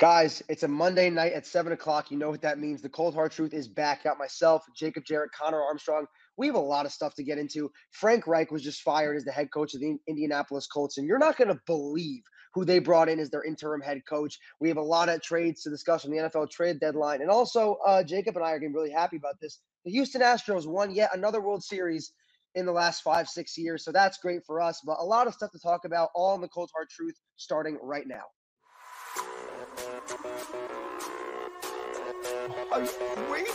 Guys, it's a Monday night at seven o'clock. You know what that means. The cold hard truth is back. Got myself, Jacob Jarrett, Conor Armstrong. We have a lot of stuff to get into. Frank Reich was just fired as the head coach of the Indianapolis Colts, and you're not going to believe who they brought in as their interim head coach. We have a lot of trades to discuss from the NFL trade deadline. And also, uh, Jacob and I are getting really happy about this. The Houston Astros won yet another World Series in the last five, six years. So that's great for us. But a lot of stuff to talk about, all in the cold hard truth, starting right now. Are you crazy?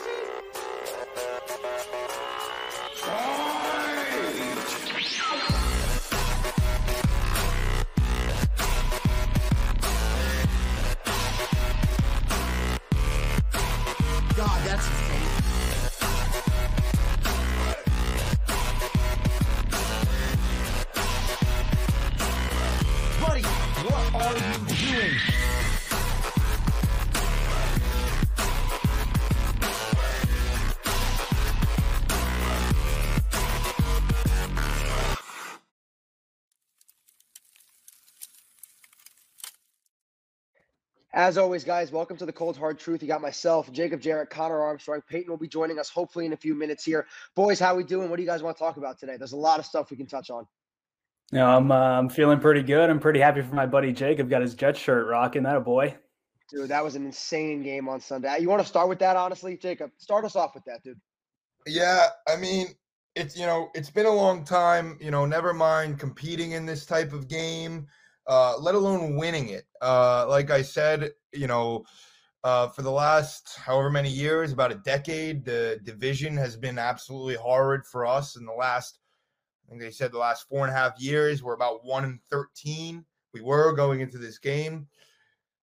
God, that's insane. Buddy, what are you As always, guys, welcome to the Cold Hard Truth. You got myself, Jacob Jarrett, Conor Armstrong. Peyton will be joining us hopefully in a few minutes here. Boys, how we doing? What do you guys want to talk about today? There's a lot of stuff we can touch on. You know, I'm uh, I'm feeling pretty good. I'm pretty happy for my buddy Jacob. Got his Jet shirt rocking. That a boy. Dude, that was an insane game on Sunday. You want to start with that, honestly, Jacob? Start us off with that, dude. Yeah, I mean, it's you know, it's been a long time. You know, never mind competing in this type of game, uh, let alone winning it. Uh, like I said, you know, uh, for the last however many years, about a decade, the division has been absolutely horrid for us. In the last, I think they said the last four and a half years, we're about one and thirteen. We were going into this game.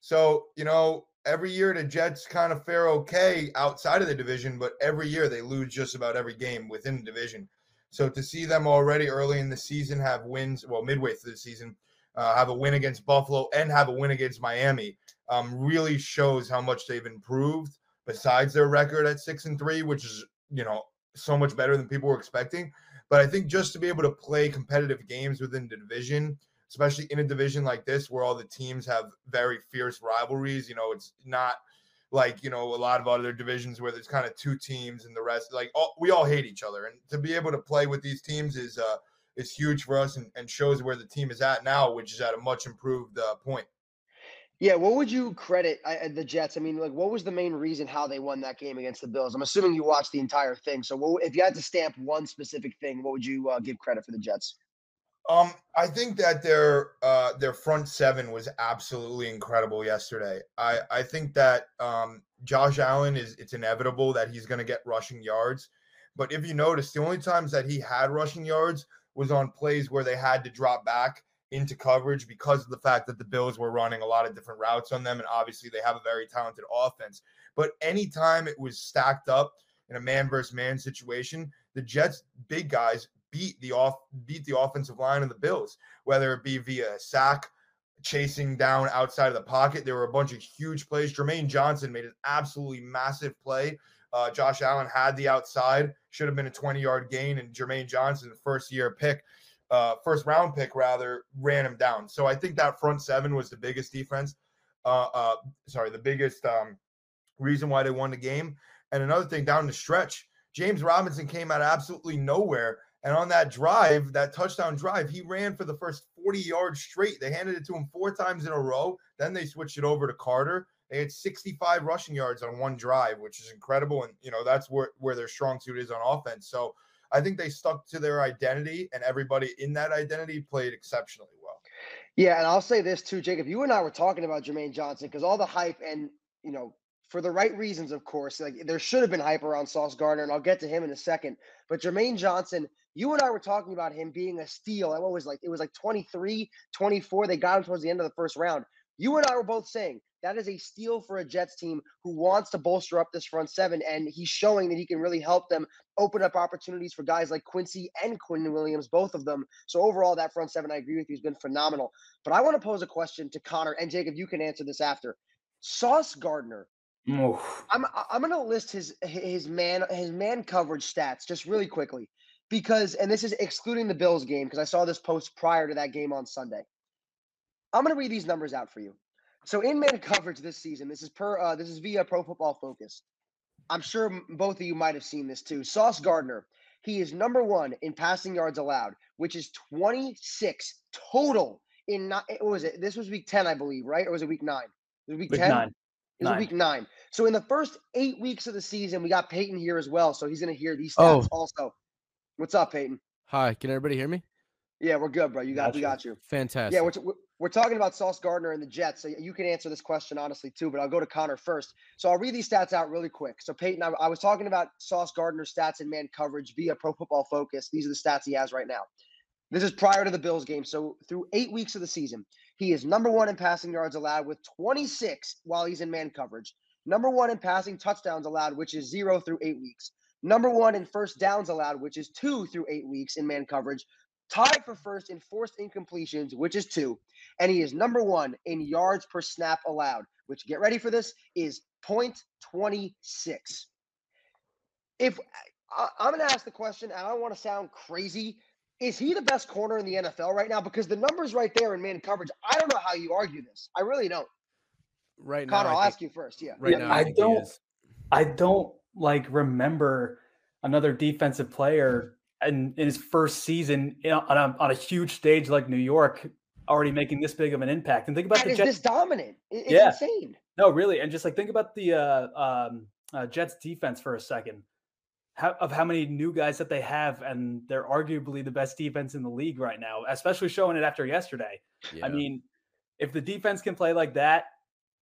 So, you know, every year the Jets kind of fare okay outside of the division, but every year they lose just about every game within the division. So to see them already early in the season have wins, well, midway through the season, uh, have a win against Buffalo and have a win against Miami, um, really shows how much they've improved. Besides their record at six and three, which is you know so much better than people were expecting. But I think just to be able to play competitive games within the division, especially in a division like this where all the teams have very fierce rivalries. You know, it's not like you know a lot of other divisions where there's kind of two teams and the rest like all, we all hate each other. And to be able to play with these teams is uh is huge for us and, and shows where the team is at now, which is at a much improved uh, point. Yeah, what would you credit uh, the Jets? I mean, like, what was the main reason how they won that game against the Bills? I'm assuming you watched the entire thing. So, what, if you had to stamp one specific thing, what would you uh, give credit for the Jets? Um, I think that their uh their front seven was absolutely incredible yesterday. I I think that um Josh Allen is it's inevitable that he's going to get rushing yards, but if you notice, the only times that he had rushing yards was on plays where they had to drop back into coverage because of the fact that the Bills were running a lot of different routes on them, and obviously they have a very talented offense. But anytime it was stacked up in a man versus man situation, the Jets big guys beat the off beat the offensive line of the Bills, whether it be via sack, chasing down outside of the pocket. There were a bunch of huge plays. Jermaine Johnson made an absolutely massive play. Uh, Josh Allen had the outside, should have been a 20 yard gain, and Jermaine Johnson, the first year pick, uh, first round pick rather, ran him down. So I think that front seven was the biggest defense. Uh, uh, sorry, the biggest um, reason why they won the game. And another thing down the stretch, James Robinson came out of absolutely nowhere and on that drive, that touchdown drive, he ran for the first 40 yards straight. They handed it to him four times in a row. Then they switched it over to Carter. They had 65 rushing yards on one drive, which is incredible. And, you know, that's where, where their strong suit is on offense. So I think they stuck to their identity, and everybody in that identity played exceptionally well. Yeah. And I'll say this too, Jacob. You and I were talking about Jermaine Johnson because all the hype and, you know, for the right reasons, of course. Like there should have been hype around Sauce Gardner, and I'll get to him in a second. But Jermaine Johnson, you and I were talking about him being a steal. What was like it was like 23, 24. They got him towards the end of the first round. You and I were both saying that is a steal for a Jets team who wants to bolster up this front seven, and he's showing that he can really help them open up opportunities for guys like Quincy and Quinn Williams, both of them. So overall, that front seven, I agree with you, has been phenomenal. But I want to pose a question to Conor and Jacob. You can answer this after. Sauce Gardner Oof. I'm I'm gonna list his his man his man coverage stats just really quickly because and this is excluding the Bills game because I saw this post prior to that game on Sunday. I'm gonna read these numbers out for you. So in man coverage this season, this is per uh, this is via Pro Football Focus. I'm sure both of you might have seen this too. Sauce Gardner, he is number one in passing yards allowed, which is 26 total in not. What was it? This was week 10, I believe, right? Or was it week nine? It was week Week 10. nine. It was Nine. week nine. So in the first eight weeks of the season, we got Peyton here as well. So he's going to hear these Oh. stats also. What's up, Peyton? Hi, can everybody hear me? Yeah, we're good, bro. You got, we Gotcha. got you. Fantastic. Yeah, we're, t- we're- talking about Sauce Gardner and the Jets. So you can answer this question honestly too, but I'll go to Conor first. So I'll read these stats out really quick. So Peyton, I, I was talking about Sauce Gardner's stats in man coverage via Pro Football Focus. These are the stats he has right now. This is prior to the Bills game. So through eight weeks of the season, he is number one in passing yards allowed with 26 while he's in man coverage. Number one in passing touchdowns allowed, which is zero through eight weeks. Number one in first downs allowed, which is two through eight weeks in man coverage. Tied for first in forced incompletions, which is two. And he is number one in yards per snap allowed, which get ready for this is 0.26. If I, I'm going to ask the question, and I don't want to sound crazy, is he the best corner in the NFL right now? Because the numbers right there in man coverage, I don't know how you argue this. I really don't. right now, Conor, I I'll think- ask you first. Yeah. right Yeah, now, I, I don't- I don't like remember another defensive player in, in his first season you know, on a, on a huge stage like New York already making this big of an impact. And think about And the is Jets. this dominant? It's Yeah. insane. No, really, and just like think about the uh, um, uh, Jets defense for a second. How, of how many new guys that they have, and they're arguably the best defense in the league right now, especially showing it after yesterday. Yeah. I mean, if the defense can play like that,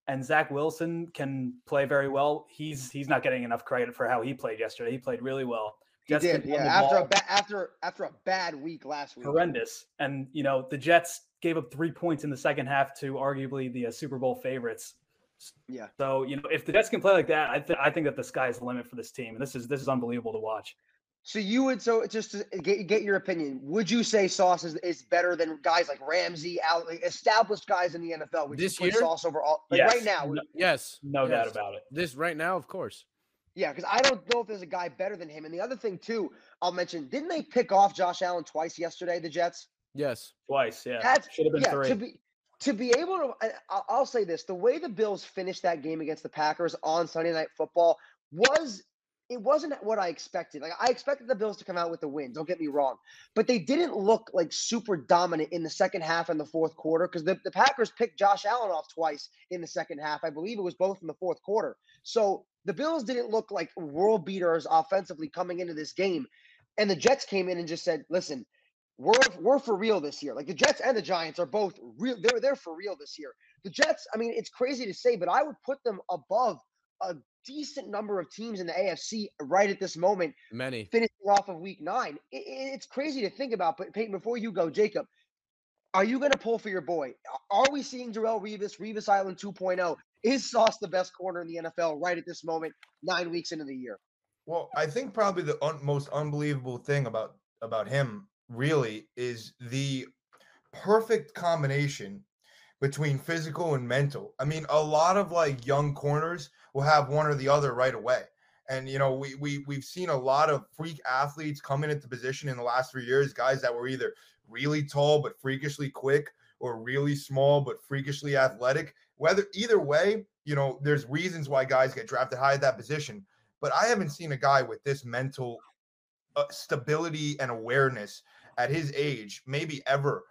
and Zach Wilson can play very well, he's he's not getting enough credit for how he played yesterday. He played really well. He Jets did. Yeah. the After a ball ba- after after a bad week last week. horrendous, and you know the Jets gave up three points in the second half to arguably the uh, Super Bowl favorites. Yeah. So you know, if the Jets can play like that, I, th- I think that the sky's the limit for this team. And this is this is unbelievable to watch. So you would so just to get get your opinion, would you say Sauce is, is better than guys like Ramsey, out like established guys in the NFL? Would This you put year? Sauce over all like right now? no, yes, no doubt about it. This right now, of course. Yeah, because I don't know if there's a guy better than him. And the other thing too, I'll mention, didn't they pick off Josh Allen twice yesterday? The Jets. Yes. Twice, yeah. That's Should have been yeah, three. to be to be able to. I'll, I'll say this: the way the Bills finished that game against the Packers on Sunday Night Football was it wasn't what I expected. Like I expected the Bills to come out with the win. Don't get me wrong, but they didn't look like super dominant in the second half and the fourth quarter because the, the Packers picked Josh Allen off twice in the second half. I believe it was both in the fourth quarter. So the Bills didn't look like world beaters offensively coming into this game, and the Jets came in and just said, "Listen." we're we're for real this year. Like the Jets and the Giants are both real. They're they're for real this year. The Jets, I mean, it's crazy to say, but I would put them above a decent number of teams in the AFC right at this moment, Many. finishing off of Week Nine. It, it- it's crazy to think about. But Peyton, before you go, Jacob, are you going to pull for your boy? Are we seeing Darrelle Revis, Revis Island 2.0? Is Sauce the best corner in the NFL right at this moment, nine weeks into the year? Well, I think probably the un- most unbelievable thing about about him really is the perfect combination between physical and mental. I mean, a lot of like young corners will have one or the other right away. And you know, we we we've seen a lot of freak athletes come in at the position in the last three years, guys that were either really tall but freakishly quick or really small but freakishly athletic. Whether either way, you know, there's reasons why guys get drafted high at that position. But I haven't seen a guy with this mental uh, stability and awareness at his age, maybe ever.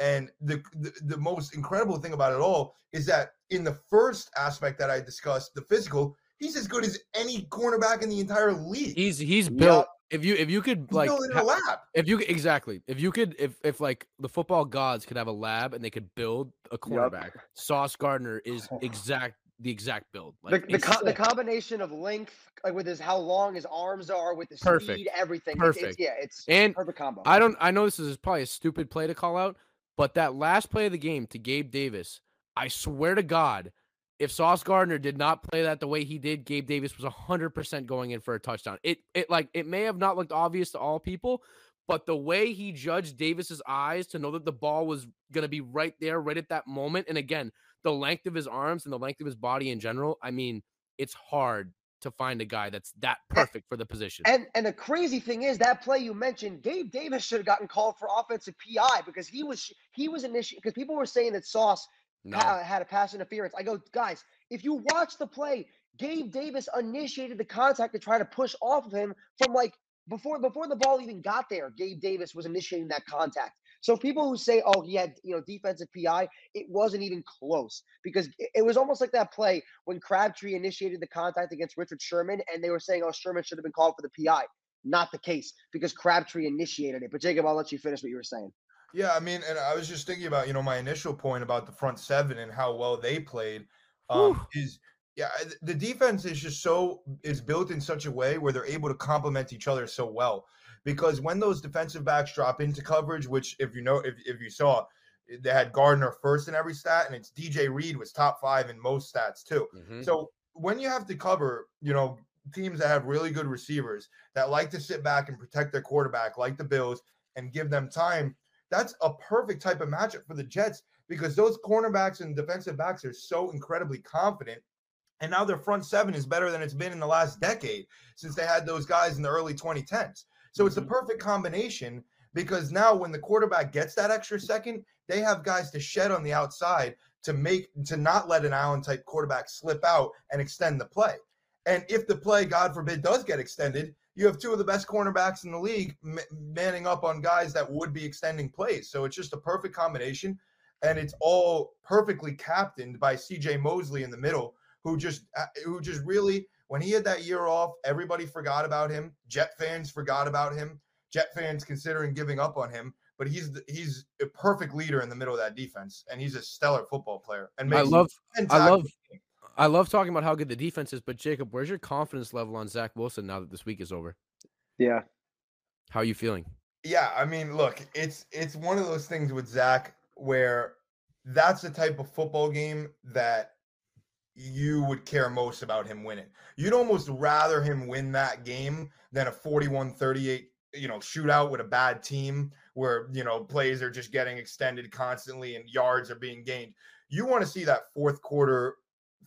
And the, the the most incredible thing about it all is that in the first aspect that I discussed, the physical, he's as good as any cornerback in the entire league. He's he's Yup. built. If you if you could He's like built in ha- a lab. if you exactly if you could if if like the football gods could have a lab and they could build a cornerback, Sauce Gardner is exact the exact build. Like the, it's co- the combination of length, like with his how long his arms are, with the Perfect. speed, everything. It's- It's, Perfect. yeah, it's And perfect combo. I don't. I know this is probably a stupid play to call out, but that last play of the game to Gabe Davis, I swear to God, if Sauce Gardner did not play that the way he did, Gabe Davis was hundred percent going in for a touchdown. It it like it may have not looked obvious to all people, but the way he judged Davis's eyes to know that the ball was gonna be right there, right at that moment, and again, the length of his arms and the length of his body in general. I mean, it's hard to find a guy that's that perfect for the position. and and the crazy thing is that play you mentioned, Gabe Davis should have gotten called for offensive PI because he was he was initiating because people were saying that Sauce No. pa- had a pass interference. I go, guys, if you watch the play, Gabe Davis initiated the contact to try to push off of him from like before before the ball even got there. Gabe Davis was initiating that contact. So people who say, "Oh, he had you know defensive PI," it wasn't even close because it, was almost like that play when Crabtree initiated the contact against Richard Sherman, and they were saying, "Oh, Sherman should have been called for the PI." Not the case because Crabtree initiated it. But Jacob, I'll let you finish what you were saying. Yeah, I mean, and I was just thinking about, you know, my initial point about the front seven and how well they played. Um, is yeah, the defense is just so is built in such a way where they're able to complement each other so well. Because when those defensive backs drop into coverage, which if you know if, if you saw, they had Gardner first in every stat, and it's DJ Reed was top five in most stats too. Mhm. So when you have to cover, you know, teams that have really good receivers that like to sit back and protect their quarterback, like the Bills, and give them time, that's a perfect type of matchup for the Jets because those cornerbacks and defensive backs are so incredibly confident. And now their front seven is better than it's been in the last decade since they had those guys in the early 2010s. So it's the Mhm. perfect combination because now when the quarterback gets that extra second, they have guys to shed on the outside to make to not let an Allen type quarterback slip out and extend the play. And if the play, God forbid, does get extended, you have two of the best cornerbacks in the league ma- manning up on guys that would be extending plays. So it's just a perfect combination. And it's all perfectly captained by CJ Mosley in the middle, who just uh, who just really when he had that year off, everybody forgot about him. Jet fans forgot about him. Jet fans considering giving up on him, but he's the- he's a perfect leader in the middle of that defense, and he's a stellar football player. And I love I love- tackles a game. I love talking about how good the defense is, but Jacob, where's your confidence level on Zach Wilson now that this week is over? Yeah. How are you feeling? Yeah, I mean, look, it's it's one of those things with Zach where that's the type of football game that you would care most about him winning. You'd almost rather him win that game than a 41-38, you know, shootout with a bad team where, you know, plays are just getting extended constantly and yards are being gained. You want to see that fourth quarter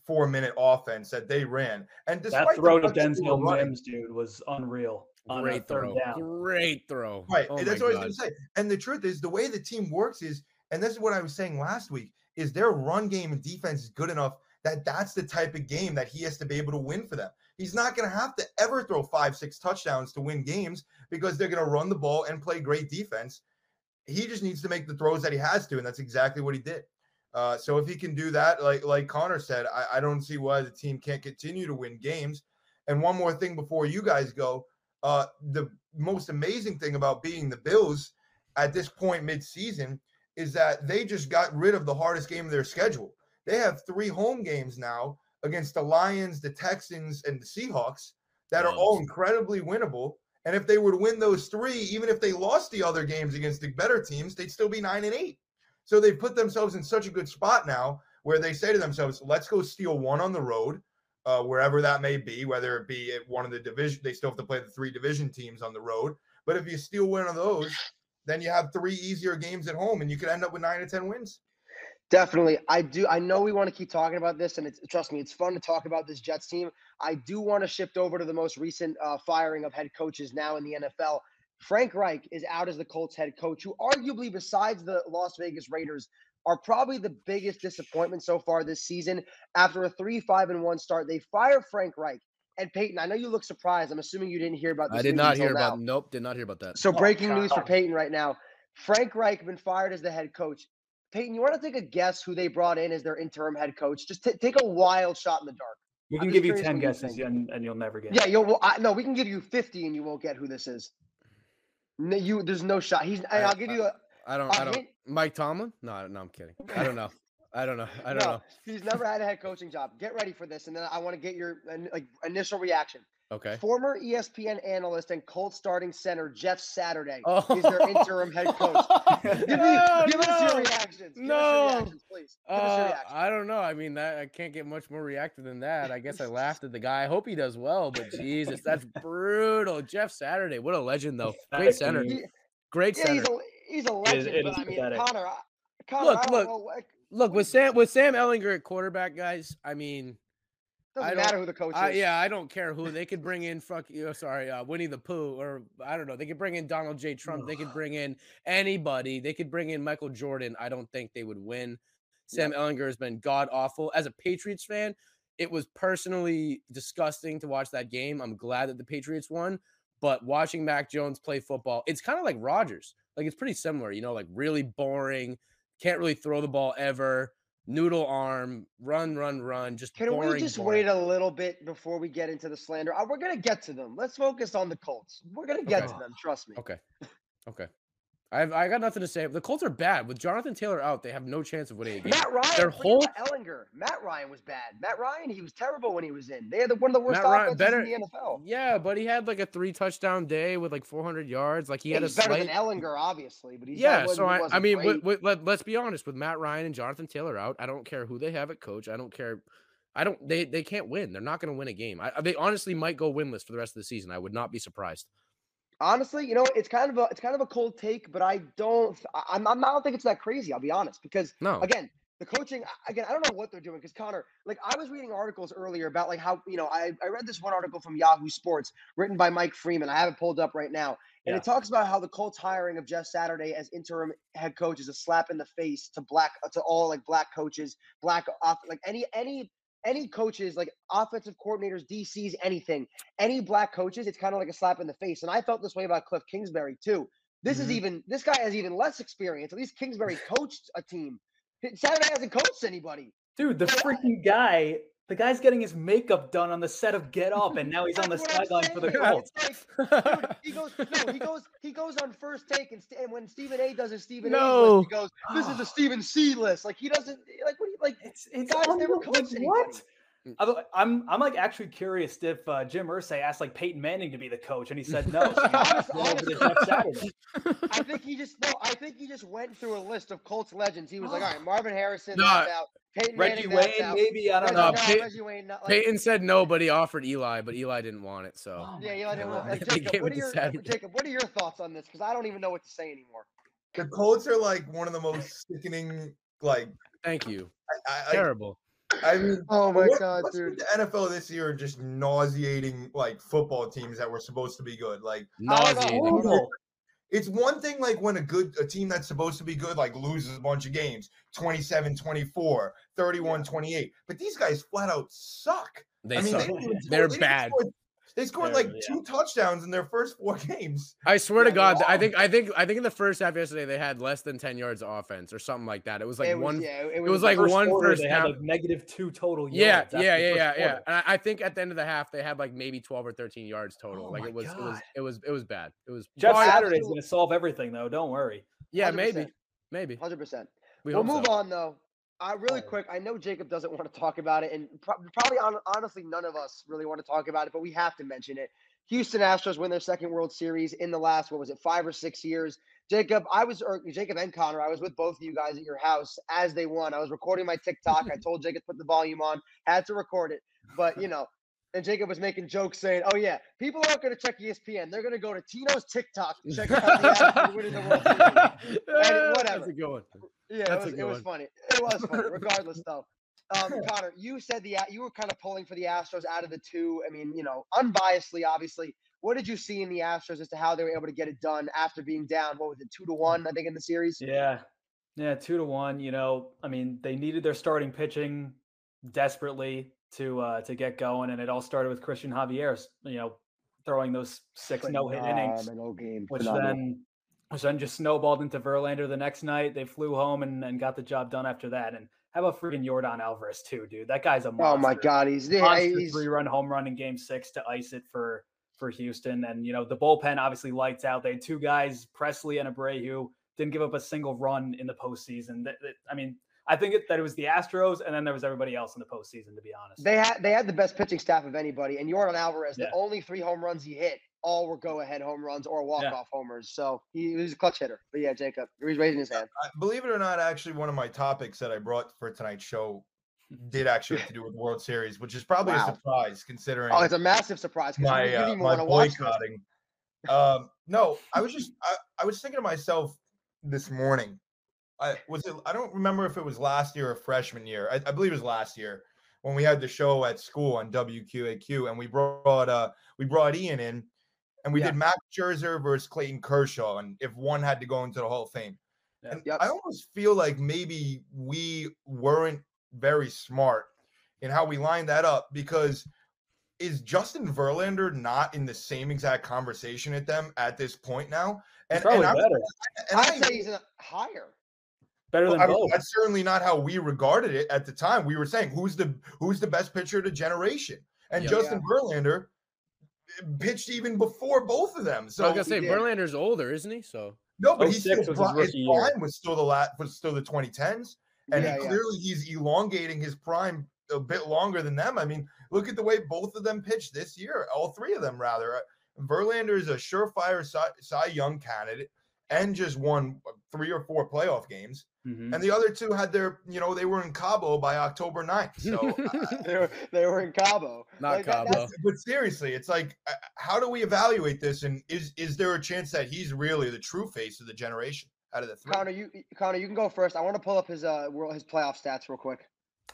4-minute offense that they ran. And despite That the throw to fact that they were Denzel running- Mims, dude, was unreal. on a Great third throw. down. Great throw. Right. Oh that's my what I was going to say. And the truth is, the way the team works is, and this is what I was saying last week, is their run game and defense is good enough that that's the type of game that he has to be able to win for them. He's not going to have to ever throw five, six touchdowns to win games because they're going to run the ball and play great defense. He just needs to make the throws that he has to, and that's exactly what he did. Uh, so if he can do that, like like Conor said, I, I don't see why the team can't continue to win games. And one more thing before you guys go, uh, the most amazing thing about being the Bills at this point mid-season is that they just got rid of the hardest game of their schedule. They have three home games now against the Lions, the Texans, and the Seahawks that are all incredibly winnable. And if they to win those three, even if they lost the other games against the better teams, they'd still be nine and eight. So they put themselves in such a good spot now where they say to themselves, let's go steal one on the road, uh, wherever that may be, whether it be at one of the division, they still have to play the three division teams on the road. But if you steal one of those, then you have three easier games at home and you could end up with nine to 10 wins. Definitely. I do. I know we want to keep talking about this, and it's trust me, it's fun to talk about this Jets team. I do want to shift over to the most recent uh, firing of head coaches now in the NFL. Frank Reich is out as the Colts head coach, who arguably, besides the Las Vegas Raiders, are probably the biggest disappointment so far this season. After a three-five and one start, they fire Frank Reich. And Peyton, I know you look surprised. I'm assuming you didn't hear about this. I did not hear now. about. Nope, did not hear about that. So Oh, breaking news for Peyton right now. Frank Reich been fired as the head coach. Peyton, you want to take a guess who they brought in as their interim head coach? Just t- take a wild shot in the dark. We can give you ten what you guesses and, and you'll never get. It. Yeah, it. you'll. Well, I, no, we can give you fifty and you won't get who this is. No, you. There's no shot. He's. I- I'll give you a. I don't. a I don't. hint. Mike Tomlin? No, no, I'm kidding. I don't know. I don't know. I don't no, know. He's never had a head coaching job. Get ready for this, and then I want to get your uh, like initial reaction. Okay. Former ESPN analyst and Colts starting center Jeff Saturday Oh. is their interim head coach. Give, me, No, give us your reactions. Give us no. your reactions, please. Give us your Uh, reactions. I don't know. I mean, that I can't get much more reactive than that. I guess I laughed at the guy. I hope he does well, but Jesus, that's brutal. Jeff Saturday, what a legend though. Great center. dude. He- Great Yeah, center. he's a he's a is- legend, it but I mean, pathetic. Conor, I- Conor, Look, I don't look, know, like, Look with Sam with Sam Ehlinger at quarterback, guys. I mean, doesn't I don't- matter who the coach I, is. yeah, I don't care who they could bring in. Fuck you. Sorry, uh, Winnie the Pooh, or I don't know. They could bring in Donald J. Trump. They could bring in anybody. They could bring in Michael Jordan. I don't think they would win. Sam Ehlinger has been god awful. As a Patriots fan, it was personally disgusting to watch that game. I'm glad that the Patriots won, but watching Mac Jones play football, it's kind of like Rodgers. Like it's pretty similar, you know, like really boring, can't really throw the ball ever, noodle arm, run, run, run, just Can boring. we just boring. wait a little bit before we get into the slander? Uh, We're gonna get to them. Let's focus on the Colts. We're gonna get Okay. to them. Trust me. Okay. Okay. I've I got nothing to say. The Colts are bad. With Jonathan Taylor out, they have no chance of winning a game. Matt Ryan, Their whole- Ehlinger. Matt Ryan was bad. Matt Ryan, he was terrible when he was in. They had the, one of the worst Matt Ryan- offenses better- in the NFL. Yeah, but he had like a three touchdown day with like 400 yards. Like he had he's a better slight. than Ehlinger, obviously, but he's yeah, so I, I mean, with, with, let, let's be honest. With Matt Ryan and Jonathan Taylor out, I don't care who they have at coach. I don't care. I don't. They they can't win. They're not going to win a game. I, they honestly might go winless for the rest of the season. I would not be surprised. Honestly, you know, it's kind of a it's kind of a cold take, but I don't I'm, I'm I don't think it's that crazy. I'll be honest, because No. again, the coaching again, I don't know what they're doing. Because Conor, like I was reading articles earlier about like how you know I I read this one article from Yahoo Sports written by Mike Freeman. I have it pulled up right now, and Yeah. it talks about how the Colts hiring of Jeff Saturday as interim head coach is a slap in the face to black to all like black coaches, black off like any any any coaches like offensive coordinators, DCs, anything any black coaches, it's kind of like a slap in the face. And I felt this way about Kliff Kingsbury too. This is Mhm. even this guy has even less experience. At least Kingsbury coached a team. Saturday hasn't coached anybody. Dude, the freaking guy, the guy's getting his makeup done on the set of Get Up, and now he's on the That's what I'm sideline for the saying. Colts. Like, dude, he goes no, he goes he goes on first take and, st- and when Stephen A does his Stephen A No. list, he goes, This is a Stephen C list. Like he doesn't like what you like It's it's guys never unbel- coached like, anybody. what? Although I'm I'm like actually curious if uh, Jim Irsay asked like Peyton Manning to be the coach, and he said no. So he Honest- went over to honestly, Jeff Saturday. I think he just no, I think he just went through a list of Colts legends. He was like, all right, Marvin Harrison, Nah. that's out. Peyton Reggie Manning, Wayne, out. maybe I don't Reggie, know. no. Pey- Reggie Wayne, not like, Peyton said no, but he offered Eli, but Eli didn't want it. So Oh Yeah, my you know, God. like, Jacob, what it are your Jacob? What are your thoughts on this? Because I don't even know what to say anymore. The Colts are like one of the most sickening. Like, thank you. I, I, Terrible. I mean, Oh what- god, with The NFL this year are just nauseating like football teams that were supposed to be good. Like I don't know. Nauseating. It's one thing like when a good a team that's supposed to be good like loses a bunch of games 27-24 31-28 but these guys flat out suck They I mean, suck. They, they're they bad. scored, they scored They're- like yeah. two touchdowns in their first four games I swear to God, I think I think I think in the first half yesterday they had less than ten yards of offense or something like that. It was like it was, one. yeah, it it was, was like First one quarter, first they had like negative two total Yeah, yards. after yeah, yeah, yeah, yeah. quarter. And I, I think at the end of the half they had like maybe twelve or thirteen yards total. Oh like it was, it was, it was, it was bad. It was. Jeff Saturday's going to solve everything, though. Don't worry. Yeah, 100%. maybe, maybe. hundred percent. We We'll move so. on though. Uh, really quick, I know Jacob doesn't want to talk about it, and pro- probably hon- honestly none of us really want to talk about it, but we have to mention it. Houston Astros win their second World Series in the last what was it, five or six years? Jacob, I was or Jacob and Connor, I was with both of you guys at your house as they won. I was recording my TikTok. I told Jacob to put the volume on, had to record it, but you know. And Jacob was making jokes saying, "Oh yeah, people aren't going to check ESPN. They're going to go to Tino's TikTok to check out the winning the World Series." That's whatever. a good one. Yeah, That's it was, good it was funny. It was funny, regardless though. Um, Conor, you said the you were kind of pulling for the Astros out of the two. I mean, you know, unbiasedly, obviously. What did you see in the Astros as to how they were able to get it done after being down? What was it, two to one? I think in the series. Yeah. Yeah, two to one. You know, I mean, they needed their starting pitching desperately to uh to get going, and it all started with Cristian Javier, you know, throwing those six no hit innings, which then which then just snowballed into Verlander the next night. They flew home and, and got the job done after that. And how about freaking Yordan Alvarez too, dude? That guy's a monster. Oh my God, he's, yeah, monster he's three run home run in game six to ice it for for Houston. And you know, the bullpen obviously lights out. They had two guys, Pressly and Abreu, didn't give up a single run in the postseason. That, that- I mean, I think it, that it was the Astros, and then there was everybody else in the postseason, to be honest. they had they had the best pitching staff of anybody, and Yordan Alvarez, Yeah. the only three home runs he hit, all were go ahead home runs or walk off homers. So he, he was a clutch hitter. But yeah, Jacob, he's raising his hand. I- believe it or not actually one of my topics that i brought for tonight's show did actually have to do with the world series which is probably Wow. a surprise considering Oh, it's a massive surprise my you uh, my want to watch this. boycotting. Um, no, I was just I, I was thinking to myself this morning. I was it, I don't remember if it was last year or freshman year. I, I believe it was last year when we had the show at school on WQAQ and we brought uh we brought Ian in and we Yeah. did Max Scherzer versus Clayton Kershaw and if one had to go into the Hall of Fame. Yeah. And Yep. I almost feel like maybe we weren't very smart in how we lined that up because is Justin Verlander not in the same exact conversation at them at this point now? He's probably I, better. and I'd I- say he's a higher. Better well, than I mean, both. that's certainly not how we regarded it at the time. We were saying who's the who's the best pitcher of the generation, and Yeah. Justin Verlander eh, pitched even before both of them. So So I was gonna say. Verlander's older, isn't he? So no, but he's 06 still was his his prime was still the lat was still the 2010s, and Yeah, he yeah. clearly he's elongating his prime a bit longer than them. I mean, look at the way both of them pitched this year, all three of them rather. Uh, Verlander is a surefire Cy, Cy Young candidate and just won three or four playoff games. Mhm. And the other two had their, you know, they were in Cabo by October 9th. So, uh, They were, they were in Cabo. Not Like, Cabo. that's- but seriously, it's like, uh, how do we evaluate this? And is is there a chance that he's really the true face of the generation out of the three? Conor, you Conor, you can go first. I want to pull up his uh world his playoff stats real quick.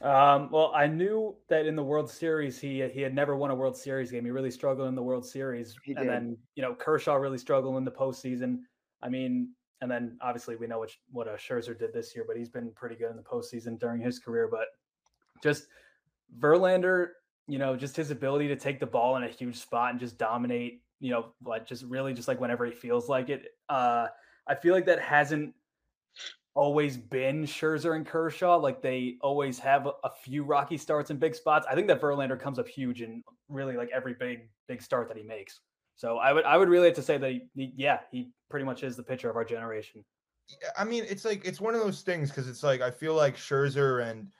Um, well, I knew that in the World Series, he he had never won a World Series game. He really struggled in the World Series, He and did. then you know Kershaw really struggled in the postseason. I mean, and then obviously we know what what uh, Scherzer did this year, but he's been pretty good in the postseason during his career. But just Verlander, you know, just his ability to take the ball in a huge spot and just dominate, you know, like just really just like whenever he feels like it. Uh, I feel like that hasn't always been Scherzer and Kershaw. Like they always have a, a few rocky starts in big spots. I think that Verlander comes up huge in really like every big big start that he makes. So I would I would really have to say that he, he- yeah he pretty much is the pitcher of our generation. I mean, it's like it's one of those things because it's like I feel like Scherzer and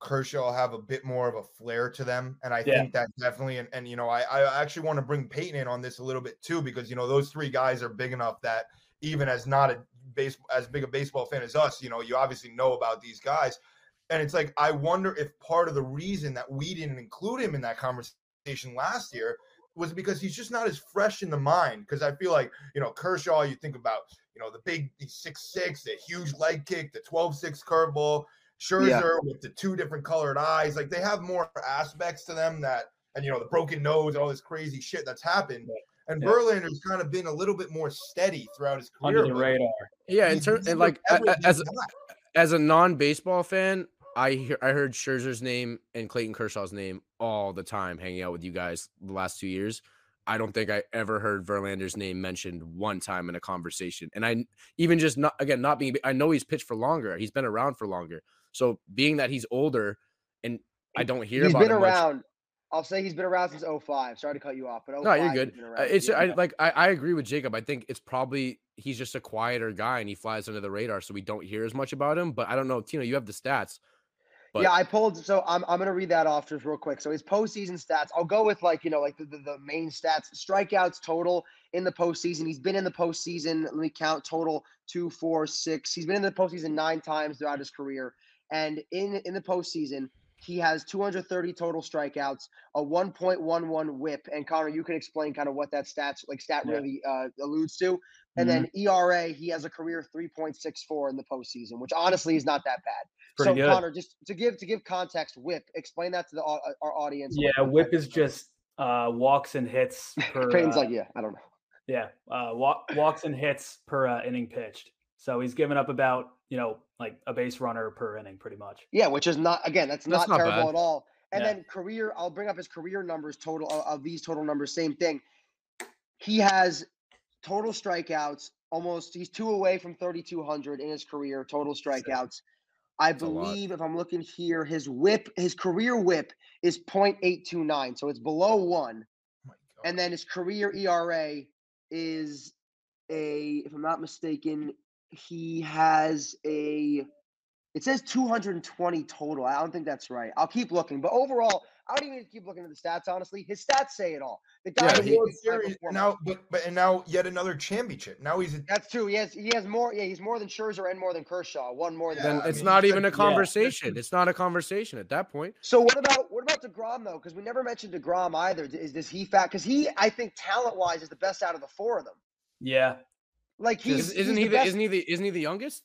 Kershaw have a bit more of a flair to them, and I Yeah. think that definitely. And, and you know, I I actually want to bring Peyton in on this a little bit too because you know those three guys are big enough that even as not a base as big a baseball fan as us, you know, you obviously know about these guys, and it's like I wonder if part of the reason that we didn't include him in that conversation last year was because he's just not as fresh in the mind. Because I feel like you know Kershaw, you think about you know the big he's six six, the huge leg kick, the 12-6 curveball. Scherzer with the two different colored eyes, like they have more aspects to them that, and you know the broken nose, and all this crazy shit that's happened. And Yeah. Verlander's kind of been a little bit more steady throughout his career. Under the radar. yeah, in terms never- like a- a- as as a non-baseball fan, I hear, I heard Scherzer's name and Clayton Kershaw's name all the time hanging out with you guys the last two years. I don't think I ever heard Verlander's name mentioned one time in a conversation. And I even just not again not being I know he's pitched for longer. He's been around for longer. So being that he's older and I don't hear He's about been him much- around. I'll say he's been around since 05. Sorry to cut you off, but No, you're good. Uh. It's Yeah. I like I, I agree with Jacob. I think it's probably he's just a quieter guy and he flies under the radar, so we don't hear as much about him. But I don't know, Tino, you have the stats. But yeah, I pulled. So I'm, I'm gonna read that off just real quick. So his postseason stats. I'll go with like you know like the, the, the main stats. Strikeouts total in the postseason. He's been in the postseason. Let me count total two, four, six. He's been in the postseason nine times throughout his career. And in in the postseason, he has 230 total strikeouts, a 1.11 WHIP. And Conor, you can explain kind of what that stats like stat Yeah. really uh, alludes to. And then ERA, he has a career 3.64 in the postseason, which honestly is not that bad. Pretty so good. Conor, just to give to give context, whip. Explain that to the uh, our audience. Yeah, what- what whip is just uh walks and hits per Peyton's uh, like, yeah, I don't know. Yeah, uh, walk, walks and hits per uh, inning pitched. So he's given up about you know like a base runner per inning, pretty much. Yeah, which is not again, that's, That's not, not terrible bad. at all. And Yeah. then career, I'll bring up his career numbers total of, of these total numbers. Same thing. He has total strikeouts. Almost, he's two away from 3,200 in his career total strikeouts. I believe if I'm looking here, his whip, his career whip is 0.829, so it's below one. Oh and then his career ERA is a, if I'm not mistaken, he has a. It says 220 total. I don't think that's right. I'll keep looking, but overall, I don't even keep looking at the stats. Honestly, his stats say it all. The guy Yeah, is he- World Series now, but, but and now yet another championship. Now he's a, That's true. He has he has more. Yeah, he's more than Scherzer and more than Kershaw. One more than. then Yeah, I it's mean, not he's even a like- yeah. conversation. It's not a conversation at that point. So what about what about Degrom though? Because we never mentioned Degrom either. Is this he fat? Because he, I think, talent wise, is the best out of the four of them. Yeah, Like he's Is, isn't he's he the, best- isn't he the isn't he the youngest?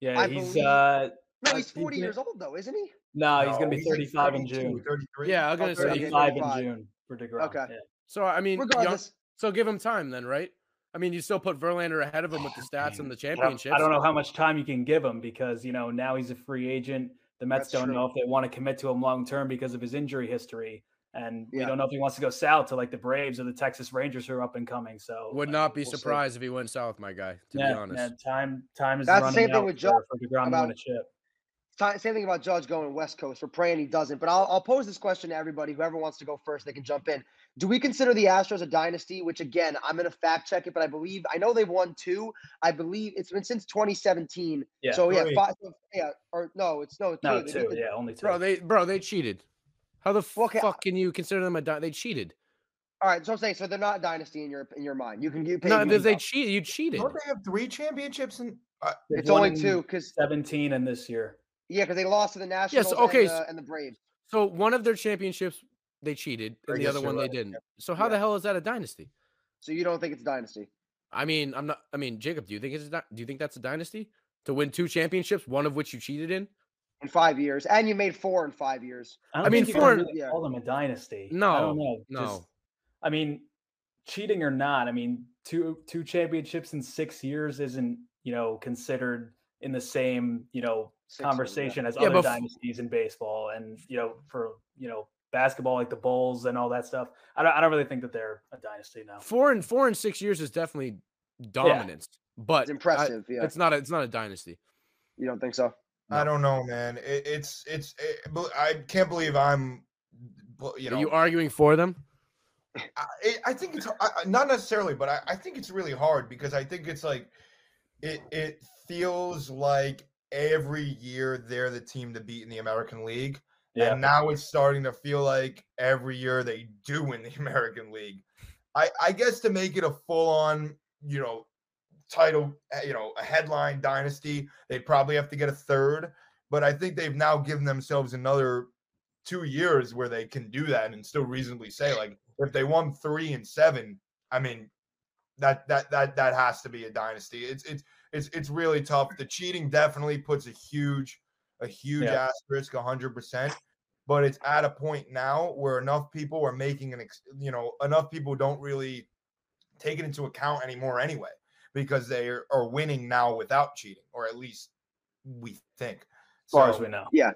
yeah. I he's believe- uh No, he's he's 40 been- years old though, isn't he? No, he's gonna be 35 in June. 33. Yeah, I'm gonna Okay, say 35 in June for Degrom. Okay. yeah. So I mean, young, Regardless, so give him time then, right? I mean, you still put Verlander ahead of him with the stats and the I don't, championships. I don't know how much time you can give him because you know now he's a free agent. The Mets That's don't true. know if they want to commit to him long term because of his injury history, and we don't know if he wants to go south to like the Braves or the Texas Rangers who are up and coming. So Would uh, not be we'll see. surprised if he went south, my guy. To yeah, be honest, yeah, time time is That's the running same thing out with for, Judge for DeGrom to about- win a chip. Ti- Same thing about Judge going West Coast. We're praying he doesn't. But I'll, I'll pose this question to everybody. Whoever wants to go first, they can jump in. Do we consider the Astros a dynasty? Which again, I'm going to fact check it, but I believe I know they've won two. I believe it's been since 2017. Yeah, So yeah, three. five. Yeah, or no, it's no two. No, They two. beat Yeah, only two. bro, they bro they cheated. How the Well, okay, fuck can you consider them a di- they cheated? All right, so I'm saying so they're not a dynasty in your in your mind. You can get paid. No, you they, can cheated. You cheated. Don't they have three championships? and uh, It's only two because 17 and this year. Yeah, because they lost to the Nationals. okay, and, s- uh, and the Braves. So one of their championships they cheated, I and the other you're one right. they didn't. So how Yeah. the hell is that a dynasty? So you don't think it's a dynasty? I mean, I'm not. I mean, Jacob, do you think it's a, do you think that's a dynasty to win two championships, one of which you cheated in? in five years, and you made four in five years. I, don't I mean, think you can four- really yeah. call them a dynasty. No, I don't know. no. Just- I mean, cheating or not, I mean, two two championships in six years isn't you know considered in the same you know Six yeah. conversation as Yeah, other f- dynasties in baseball, and you know for you know basketball like the Bulls and all that stuff. I don't, I don't really think that they're a dynasty now. Four and four and six years is definitely dominance, but It's I- impressive. yeah, it's not. A, it's not a dynasty. you don't think so? I don't know, man. It, it's it's eh, it, I can't believe I'm, bu- you Are know, you arguing for them? I, I think it's I, I- not necessarily, but I, I think it's really hard because I think it's like it it feels like every year they're the team to beat in the American League. Yeah, And now it's starting to feel like every year they do win the American League. I, I guess to make it a full on, you know, title, uh, you know, a headline dynasty, they'd probably have to get a third. But I think they've now given themselves another two years where they can do that and still reasonably say, like, if they won three and seven, I mean, that that that that has to be a dynasty. It's it's it's it's really tough. The cheating definitely puts a huge a huge Yeah. asterisk, hundred percent. But it's at a point now where enough people are making an, ex- you know, enough people don't really take it into account anymore anyway, because they are, are winning now without cheating, or at least we think. as far as we know. Yeah.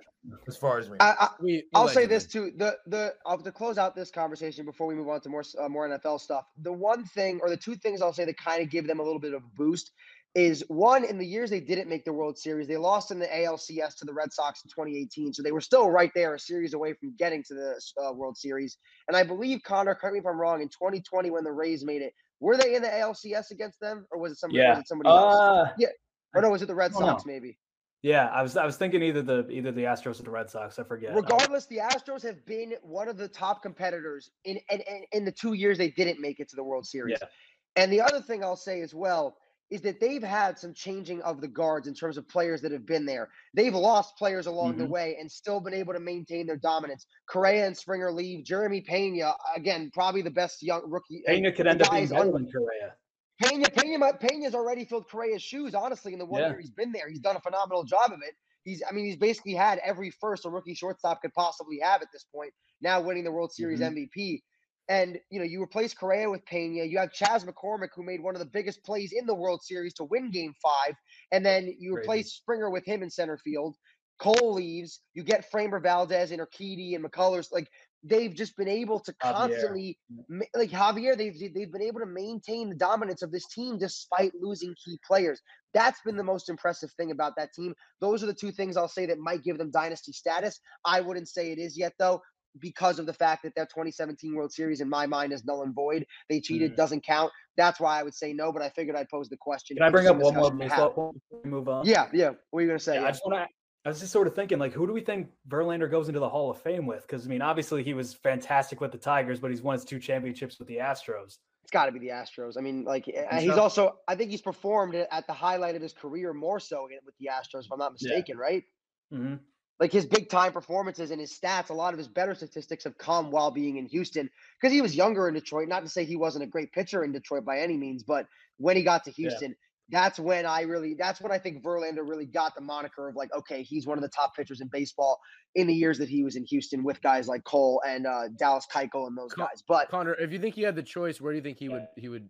As far as we, I, I, We, I'll say this too. The the I'll, to close out this conversation before we move on to more uh, more NFL stuff. The one thing or the two things I'll say that kind of give them a little bit of a boost is one in the years they didn't make the World Series, they lost in the ALCS to the Red Sox in 2018, so they were still right there, a series away from getting to the uh, World Series. And I believe Conor, correct me if I'm wrong, in 2020 when the Rays made it, were they in the ALCS against them, or was it somebody? Yeah. It somebody else? Uh, Or no, was it the Red Sox? know. Maybe. yeah, I was I was thinking either the either the Astros or the Red Sox. I forget. Um, Regardless, the Astros have been one of the top competitors in in, in, in the two years they didn't make it to the World Series. Yeah. And the other thing I'll say as well is that they've had some changing of the guards in terms of players that have been there. They've lost players along the Mhm. way and still been able to maintain their dominance. Correa and Springer leave. Jeremy Pena, again, probably the best young rookie. Pena could end up being better than Correa. Pena, Pena, Pena's already filled Correa's shoes, honestly, in the one Yeah. year he's been there. He's done a phenomenal job of it. He's, I mean, he's basically had every first a rookie shortstop could possibly have at this point, now winning the World Series Mhm. MVP. And, you know, you replace Correa with Pena. You have Chas McCormick, who made one of the biggest plays in the World Series to win game five. And then you Crazy. replace Springer with him in center field. Cole leaves. You get Framber Valdez and Urquidy and McCullers. Like, they've just been able to constantly ma- like Javier, they've they've been able to maintain the dominance of this team despite losing key players. That's been the most impressive thing about that team. Those are the two things I'll say that might give them dynasty status. I wouldn't say it is yet though, because of the fact that their 2017 World Series in my mind is null and void. They cheated, Mhm. doesn't count. That's why I would say no. But I figured I'd pose the question. Can I bring up one more baseball point before we move on? Yeah, yeah. What are you gonna say? Yeah, Yeah. I just want to. I was just sort of thinking, like, who do we think Verlander goes into the Hall of Fame with? Because I mean, obviously he was fantastic with the Tigers, but he's won his two championships with the Astros. It's got to be the Astros. I mean, like Think he's so? also. I think he's performed at the highlight of his career more so with the Astros, if I'm not Yeah. mistaken, right? hmm like his big time performances and his stats, a lot of his better statistics have come while being in Houston because he was younger in Detroit. Not to say he wasn't a great pitcher in Detroit by any means, but when he got to Houston, that's when I really, that's when I think Verlander really got the moniker of like, okay, he's one of the top pitchers in baseball in the years that he was in Houston with guys like Cole and uh, Dallas Keuchel and those Co- guys. But Conor, if you think he had the choice, where do you think he would he would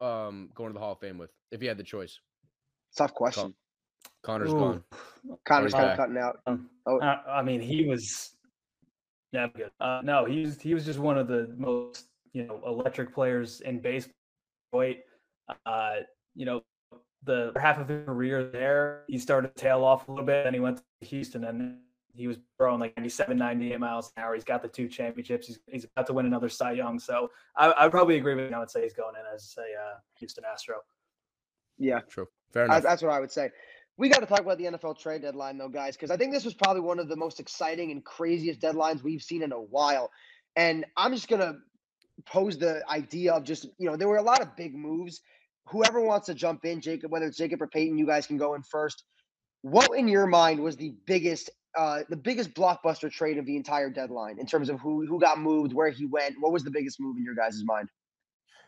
um going to the Hall of Fame with if he had the choice? Tough question. Conor's Ooh. gone. Conor's kind of cutting out. Um, Oh. uh, I mean, he was. Yeah, good. Uh, no, he was he was just one of the most you know electric players in baseball. Wait, uh, you know, the half of his career there, he started to tail off a little bit, and he went to Houston, and he was throwing like 97, 98 miles an hour. He's got the two championships. He's, he's about to win another Cy Young. So I I would probably agree with you. I would say he's going in as a uh, Houston Astro. Yeah, True. Fair I- enough. that's what I would say. We got to talk about the NFL trade deadline, though, guys, because I think this was probably one of the most exciting and craziest deadlines we've seen in a while. And I'm just going to pose the idea of just, you know, there were a lot of big moves. Whoever wants to jump in, Jacob, whether it's Jacob or Peyton, you guys can go in first. What in your mind was the biggest, uh, the biggest blockbuster trade of the entire deadline in terms of who who got moved, where he went? What was the biggest move in your guys' mind?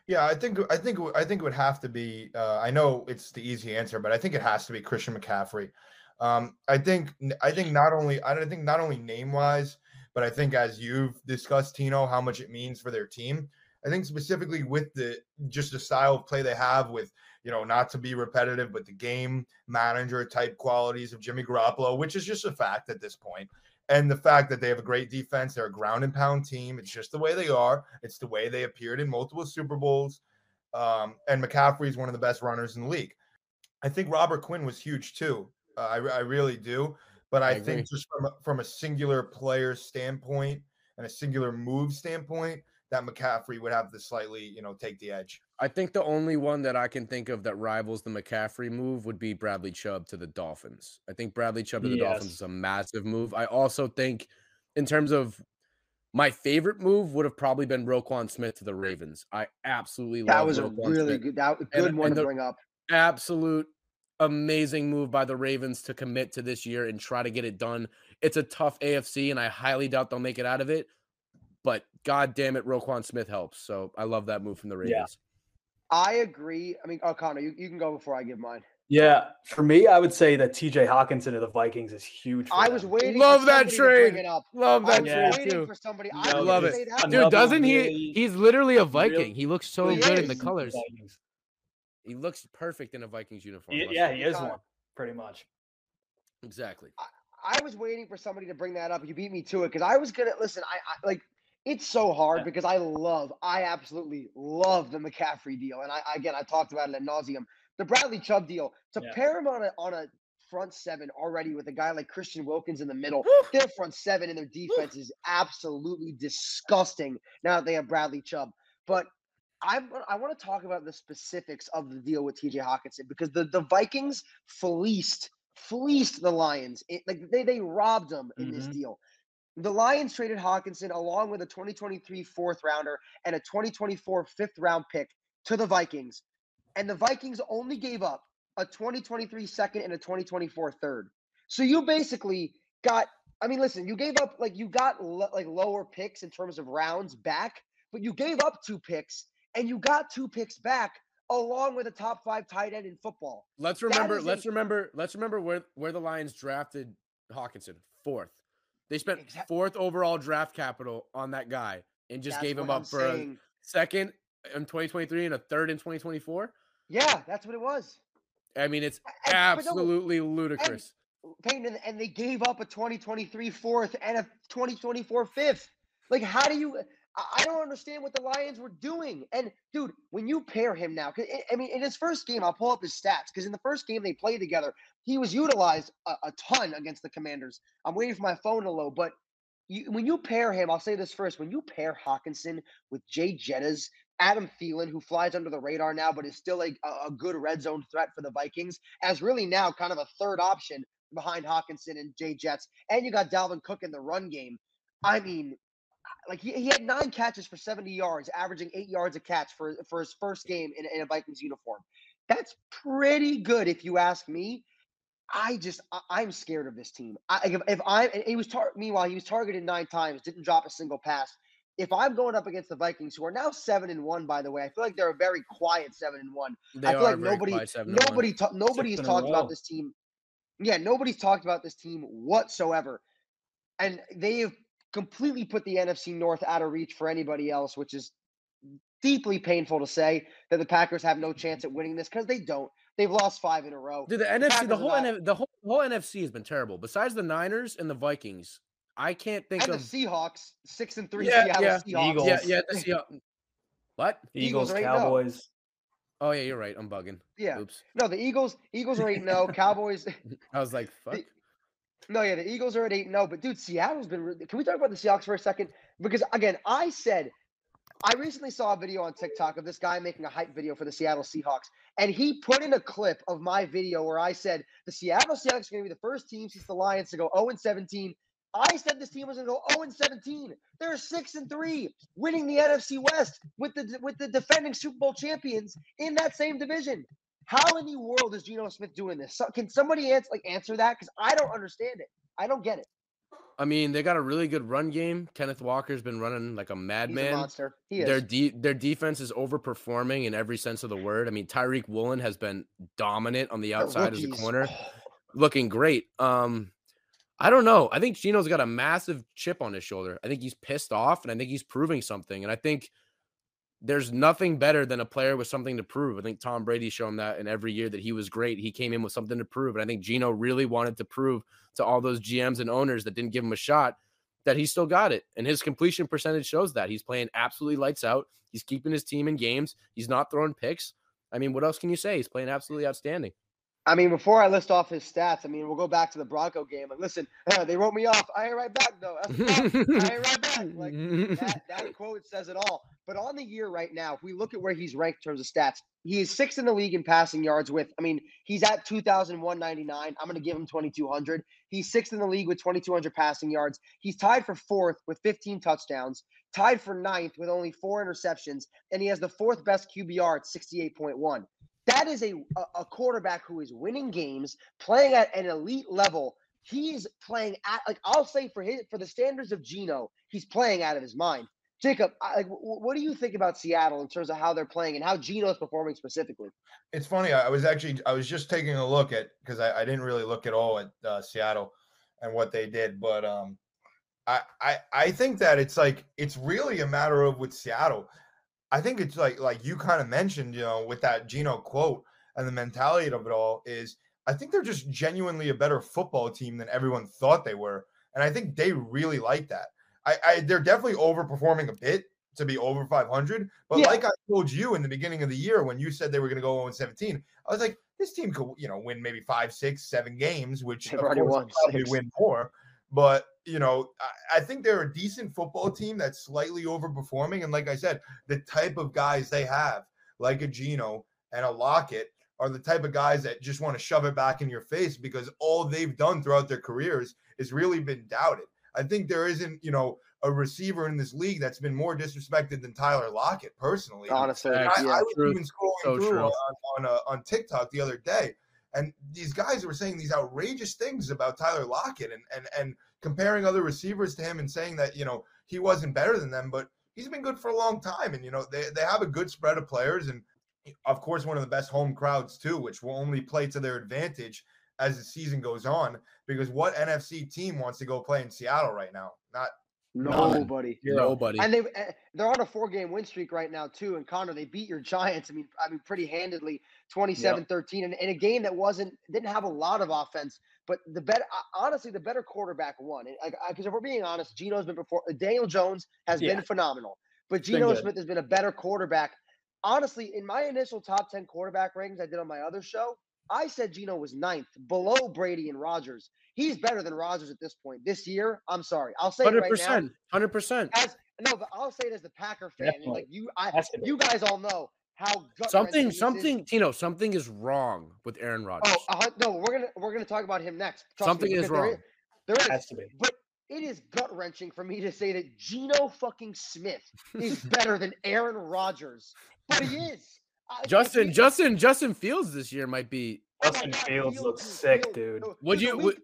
Yeah, I think I think I think it would have to be. Uh, I know it's the easy answer, but I think it has to be Christian McCaffrey. Um, I think I think not only I think not only name wise, but I think as you've discussed, Tino, how much it means for their team. I think specifically with the just the style of play they have with you know not to be repetitive, but the game manager type qualities of Jimmy Garoppolo, which is just a fact at this point and the fact that they have a great defense, they're a ground and pound team. It's just the way they are. It's the way they appeared in multiple Super Bowls. Um, and McCaffrey is one of the best runners in the league. I think Robert Quinn was huge too. Uh, I, I really do. But I, I agree. think just from a, from a singular player standpoint and a singular move standpoint, that McCaffrey would have to slightly, you know, take the edge. I think the only one that I can think of that rivals the McCaffrey move would be Bradley Chubb to the Dolphins. I think Bradley Chubb to the Dolphins is a massive move. I also think, in terms of my favorite move, would have probably been Roquan Smith to the Ravens. I absolutely love That was a really Smith. good, that, good and one to bring up. absolute amazing move by the Ravens to commit to this year and try to get it done. It's a tough AFC, and I highly doubt they'll make it out of it. But god damn it, Roquan Smith helps. So I love that move from the Yeah. Ravens. I agree. I mean, oh, Connor, you, you can go before I give mine. Yeah, for me, I would say that T.J. Hockenson of the Vikings is huge. For I was them. waiting. Love for that somebody to bring trade. it up. Love I that was Yeah. trade too. for somebody. No, I love it. say that Dude, doesn't he? He's literally a really- Viking. He looks so He good in the colors. Vikings. He looks perfect in a Vikings uniform. He- yeah, he is Got one, pretty much. exactly. I was waiting for somebody to bring that up. You beat me to it because I was gonna listen. I, I like. It's so hard because I love, I absolutely love the McCaffrey deal, and I again I talked about it at nauseum. The Bradley Chubb deal to Yeah. pair him on a on a front seven already with a guy like Christian Wilkins in the middle. Their front seven and their defense is absolutely disgusting now that they have Bradley Chubb. But I'm, I want to talk about the specifics of the deal with TJ Hockenson because the, the Vikings fleeced fleeced the Lions. It, like they they robbed them in this Mhm. deal. The Lions traded Hockenson along with a 2023 fourth rounder and a 2024 fifth round pick to the Vikings. And the Vikings only gave up a 2023 second and a 2024 third. So you basically got I mean listen, you gave up like you got lo- like lower picks in terms of rounds back, but you gave up two picks and you got two picks back along with a top 5 tight end in football. Let's remember. Let's a- remember. Let's remember where where the Lions drafted Hockenson fourth. They spent Exact- fourth overall draft capital on that guy and just That's gave him up I'm for a second in 2023 and a third in 2024. Yeah, that's what it was. I mean, it's And- but no, absolutely ludicrous. Peyton, and they gave up a 2023 fourth and a 2024 fifth. Like, how do you? I, don't understand what the Lions were doing. And dude, when you pair him now, I- eh, I mean, in his first game, I'll pull up his stats because in the first game they played together, he was utilized a, a ton against the Commanders. I'm waiting for my phone to load, but you, when you pair him, I'll say this first: when you pair Hockenson with Jay Jettas, Adam Thielen, who flies under the radar now, but is still a a good red zone threat for the Vikings, as really now kind of a third option behind Hockenson and Jay Jets, and you got Dalvin Cook in the run game. I mean, like he, he had nine catches for 70 yards, averaging eight yards a catch for for his first game in, in a Vikings uniform. That's pretty good, if you ask me. I just I, I'm scared of this team. I, if, if I and he was tar- meanwhile he was targeted nine times, didn't drop a single pass. If I'm going up against the Vikings, who are now seven and one, by the way, I feel like they're a very quiet seven and one. They I feel are like nobody, quiet, seven to one. nobody, ta- nobody has talked about this team. Yeah, nobody's talked about this team whatsoever, and they have completely put the NFC North out of reach for anybody else, which is deeply painful to say that the Packers have no chance mm-hmm. at winning this because they don't. They've lost five in a row. Dude, the NFC, the whole, not- NF, the whole, whole NFC has been terrible. Besides the Niners and the Vikings, I can't think of the. Seahawks, six and three Yeah, Seattle yeah. Seahawks. Eagles. Yeah, yeah. The Seahawks. What? Eagles Eagles, are 8-0. Cowboys. Oh yeah, you're right. I'm bugging. Yeah. Oops. No, the Eagles, Eagles are 8 0. Cowboys, I was like, fuck. No, yeah, the Eagles are at 8 0. But dude, Seattle's been. Can we talk about the Seahawks for a second? Because again, I said, I recently saw a video on TikTok of this guy making a hype video for the Seattle Seahawks. And he put in a clip of my video where I said, the Seattle Seahawks are going to be the first team since the Lions to go 0 and 17. I said this team was going to go 0 and 17. They're 6 and 3, winning the NFC West with the with the defending Super Bowl champions in that same division. How in the world is Geno Smith doing this? So, can somebody answer like answer that? Because I don't understand it. I don't get it. I mean, they got a really good run game. Kenneth Walker's been running like a madman. monster. He is. Their de- their defense is overperforming in every sense of the word. I mean, Tariq Woolen has been dominant on the The outside as a corner, looking great. Um, I don't know. I think Geno's got a massive chip on his shoulder. I think he's pissed off, and I think he's proving something. And I think there's nothing better than a player with something to prove. I think Tom Brady's shown that in every year that he was great. He came in with something to prove. And I think Geno really wanted to prove to all those GMs and owners that didn't give him a shot that he still got it. And his completion percentage shows that. He's playing absolutely lights out. He's keeping his team in games. He's not throwing picks. I mean, what else can you say? He's playing absolutely outstanding. I mean, before I list off his stats, I mean, we'll go back to the Bronco game. Like, listen, they wrote me off. I ain't right back though. I ain't right back. Like that, that quote says it all. But on the year right now, if we look at where he's ranked in terms of stats, he is sixth in the league in passing yards with, I mean, he's at 2,199. I'm going to give him 2,200. He's sixth in the league with 2,200 passing yards. He's tied for fourth with 15 touchdowns, tied for ninth with only four interceptions, and he has the fourth best QBR at 68.1. That is a, a, quarterback who is winning games, playing at an elite level. He's playing at like I'll say for his for the standards of Geno, he's playing out of his mind. Jacob, I, like, what do you think about Seattle in terms of how they're playing and how Geno's performing specifically? It's funny. I I was actually I was just taking a look at because I, I didn't really look at all at uh, Seattle and what they did, but um, I, I I think that it's like it's really a matter of with Seattle. I think it's like like you kind of mentioned, you know, with that Geno quote and the mentality of it all is I think they're just genuinely a better football team than everyone thought they were, and I think they really like that. I, I they're definitely overperforming a bit to be over 500, but Yeah. like I told you in the beginning of the year when you said they were going to go 0 17, I was like, this team could you know win maybe five, six, seven games, which They've of course won probably six. win more. But you know, I, I think they're a decent football team that's slightly overperforming, and like I said, the type of guys they have, like a Geno and a Lockett, are the type of guys that just want to shove it back in your face because all they've done throughout their careers is really been doubted. I think there isn't, you know, a receiver in this league that's been more disrespected than Tyler Lockett, personally. Honestly, I, yeah. I was True. even scrolling So through on on, uh, on TikTok the other day, and these guys were saying these outrageous things about Tyler Lockett and and and comparing other receivers to him and saying that you know he wasn't better than them, but he's been good for a long time, and you know they they have a good spread of players, and of course one of the best home crowds too, which will only play to their advantage as the season goes on. Because what NFC team wants to go play in Seattle right now? Not nobody. Nobody. And they eh, they're on a four game win streak right now too. And Connor, they beat your Giants. I mean, I mean, pretty handedly, 27-13, and in a game that wasn't didn't have a lot of offense. But the better, honestly, the better quarterback won. Like, because if we're being honest, Geno's been before. Uh, Daniel Jones has Yeah. been phenomenal, but Geno. Smith has been a better quarterback. Honestly, in my initial top ten quarterback rankings I did on my other show, I said Geno was ninth, below Brady and Rodgers. He's better than Rodgers at this point. This year, I'm sorry, I'll say it Hundred right now percent. Hundred percent. as no, but I'll say it as the Packer fan. Like you, I, you guys all know how gut-wrenching Something. this is. Something. Tino. Something is wrong with Aaron Rodgers. Oh, uh, no, we're gonna we're gonna talk about him next. Trust me, Something is because there wrong. There is, Has to be. but it is gut wrenching for me to say that Geno fucking Smith is better than Aaron Rodgers, but he is. I- I Justin. think- Justin. Justin Fields this year might be. oh Justin Fields looks dude, sick, Fields, dude. Would you? Would,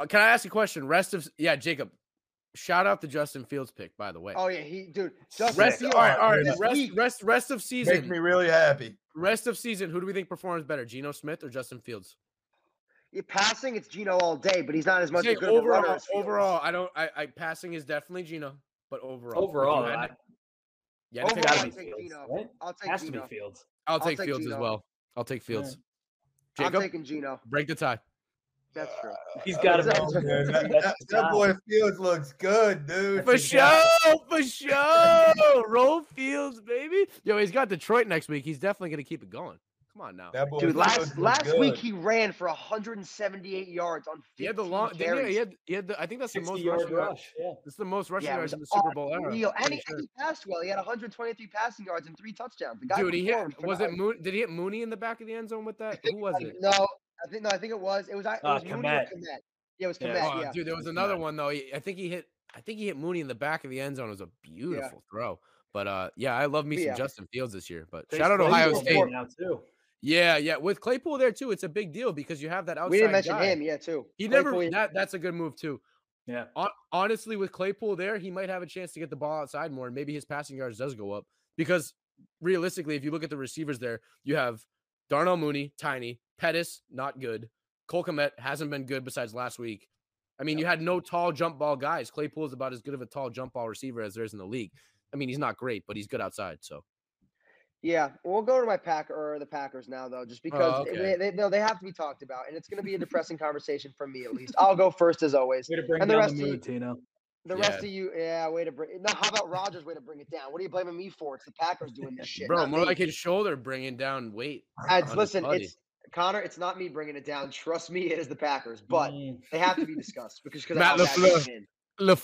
uh, can I ask a question? Rest of yeah, Jacob. Shout out the Justin Fields pick, by the way. Oh yeah, he dude. Justin rest. All Fields right. All right. Rest. Rest. Rest of makes season. me really happy. Rest of season. Who do we think performs better, Geno Smith or Justin Fields? yeah, passing, it's Geno all day, but he's not as much Say a good of a runner overall, overall, I don't. I, I passing is definitely Geno, but overall, if Overall, had I, to- Yeah, Overall, I'll take Fields, Geno. right? I'll take Has to Geno. be Fields. I'll I'll take take Fields as well. I'll take Fields. I'm taking Geno. break the tie. That's true. Uh, he's got to That's- be. Oh, that, That's that- that boy Fields looks good, dude. For sure, for sure. Roll Fields, baby. Yo, he's got Detroit next week. He's definitely gonna keep it going. Come on now. That boy Dude, Fields last looks last week he ran for 178 yards on 15 He had the long. didn't He, carries. he had, he had the, I think that's the most rushing yards. rush. Yeah. This is the most rushing Yeah, yards in the Super Bowl era. unreal. And he, sure. and he passed well. He had 123 passing yards and three touchdowns. The guy Dude, he hit. Was it phenomenal. Did he hit Mooney in the back of the end zone with that? Who was it? No, I think no, I think it was. It was. I- It Uh, was Mooney or Kmet. Kmet. Yeah, it was Yeah. Oh, Yeah. dude, there was It's another mad. one though. I think he hit. I think he hit Mooney in the back of the end zone. It was a beautiful throw. But uh, yeah, I love me some Yeah. Justin Fields this year. But Chase shout out Claypool Ohio State. now too. Yeah, yeah. With Claypool there too, it's a big deal because you have that outside. we didn't mention guy. him. Yeah, too. He never. That that's a good move too. Yeah. Hon- honestly, with Claypool there, he might have a chance to get the ball outside more, and maybe his passing yards does go up. Because realistically, if you look at the receivers there, you have Darnell Mooney, tiny, Pettis, not good. Cole Kmet hasn't been good besides last week. I mean, you had no tall jump ball guys. Claypool is about as good of a tall jump ball receiver as there is in the league. I mean, he's not great, but he's good outside. So Yeah, we'll go to my pack or the Packers now though, just because Oh, they- okay. they, no, they have to be talked about, and it's going to be a depressing conversation from me at least. I'll go first as always. Way to bring And the rest the of you- Tino. The Yeah. rest of you, yeah, way to bring. No, how about Rodgers' way to bring it down? What are you blaming me for? It's the Packers doing this shit, bro, more me. like his shoulder bringing down weight. Uh, it's, listen, it's Connor. It's not me bringing it down. Trust me, it is the Packers, but Mm. they have to be discussed because because of Matt how bad LaFleur. they've been.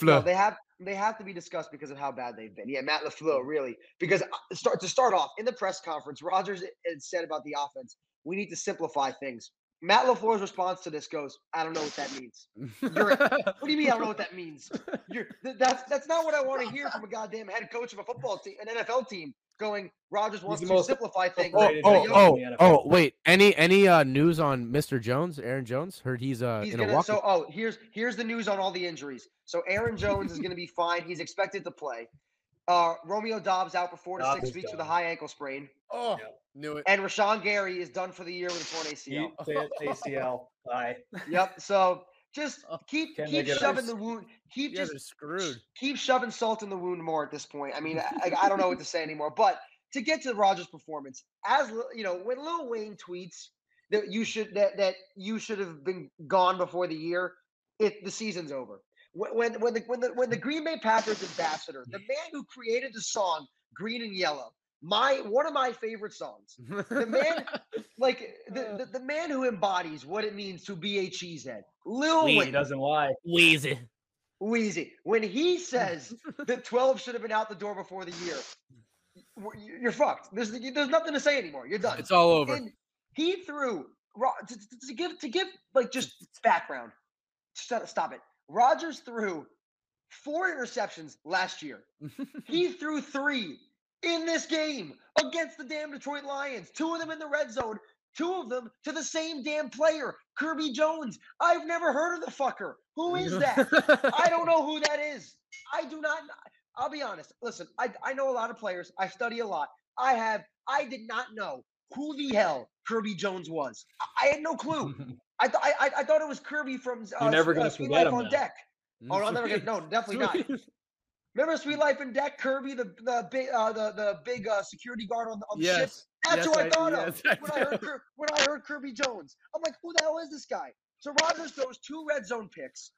No, they have they have to be discussed because of how bad they've been. Yeah, Matt LaFleur really because uh, start to start off in the press conference, Rodgers had said about the offense, we need to simplify things. Matt LaFleur's response to this goes, "I don't know what that means." You're- What do you mean? I don't know what that means. You're, th- that's that's not what I want to hear from a goddamn head coach of a football team, an NFL team, going. Rodgers wants to simplify things. Oh, oh, oh, in the NFL. oh, wait. Any any uh news on Mr. Jones, Aaron Jones? Heard he's uh He's in a gonna. walk. So, oh, here's here's the news on all the injuries. So, Aaron Jones is going to be fine. He's expected to play. Uh, Romeo Doubs out for four to Doubs six is weeks with a high ankle sprain, oh, Yep. Knew it. and Rashan Gary is done for the year with a torn ACL. He- ACL. Bye. Yep. So just Oh, keep can keep shoving the wound. Keep Yeah, just they're screwed. keep shoving salt in the wound more at this point. I mean, I, I don't know what to say anymore. But to get to Rodgers' performance, as you know, when Lil Wayne tweets that you should that that you should have been gone before the year, if the season's over. When when when the when the when the Green Bay Packers ambassador, the man who created the song "Green and Yellow," my one of my favorite songs. The man, like the, uh. the, the man who embodies what it means to be a cheesehead, Lil He Wayne. doesn't lie. Weezy. Weezy. When he says that 12 should have been out the door before the year, you- you're fucked. There's there's nothing to say anymore. You're done. It's all over. And he threw to, to- to give to give like just background. Stop, stop it. Rodgers threw four interceptions last year. He threw three in this game against the damn Detroit Lions. Two of them in the red zone. Two of them to the same damn player, Kirby Jones. I've never heard of the fucker. Who is that? I don't know who that is. I do not. I'll be honest. Listen, I, I know a lot of players. I study a lot. I have. I did not know who the hell Kirby Jones was. I, I had no clue. I, th- I I- thought it was Kirby from. Uh, never Sweet- gonna uh, forget him on now. Deck. Oh, no, I'm never gonna. No, definitely not. Remember Suite Life on Deck? Kirby, the the big uh, the the big uh, security guard on the, on the ship. That's yes, who I thought yes, of I when I heard do. Kir- when I heard Kirby Jones. I'm like, who the hell is this guy? So Rodgers throws two red zone picks.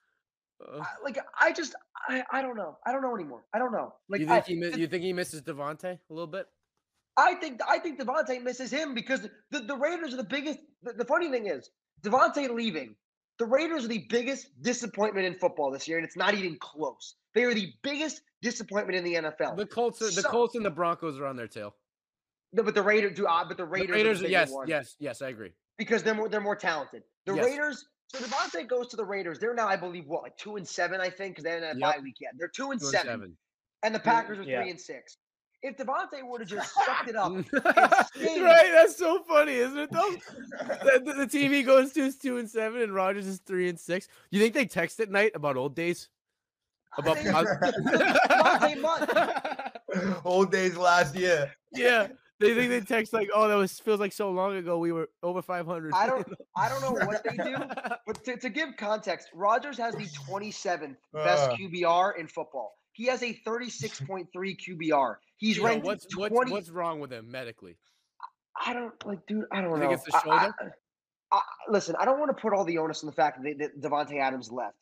Uh, I, like I just I, I don't know. I don't know anymore. I don't know. Like you I, think he mi- you think he misses Davante a little bit? I think I think Davante misses him because the, the Raiders are the biggest. The, the funny thing is Davante leaving. The Raiders are the biggest disappointment in football this year, and it's not even close. They are the biggest disappointment in the NFL. The Colts, are, the Colts and the Broncos are on their tail. No, but the Raiders do. Uh, but the The Raiders, Raiders, are yes, one yes, yes, I agree. because they're more they're more talented. The Yes. Raiders. So Davante goes to the Raiders. They're now, I believe, what like two and seven, I think, because they had a Yep. bye week yet. They're two and Two and seven, seven. and the Packers are yeah. three and six. If Davante would have just sucked it up, right, that's so funny, isn't it? Though the, the, the team he goes to is two and seven, and Rodgers is three and six. You think they text at night about old days? About They- Davante Mutt. Old days last year. yeah, they think they text like, "Oh, that was feels like so long ago. We were over five hundred. I don't, I don't know what they do, but to, to give context, Rodgers has the 27th best Uh. QBR in football. He has a 36.3 QBR. He's Yo, ranked what's, 20. what's what's wrong with him medically? I don't like, dude. I don't You know. think it's the I- I- shoulder? I, listen, I don't want to put all the onus on the fact that, that Davante Adams left,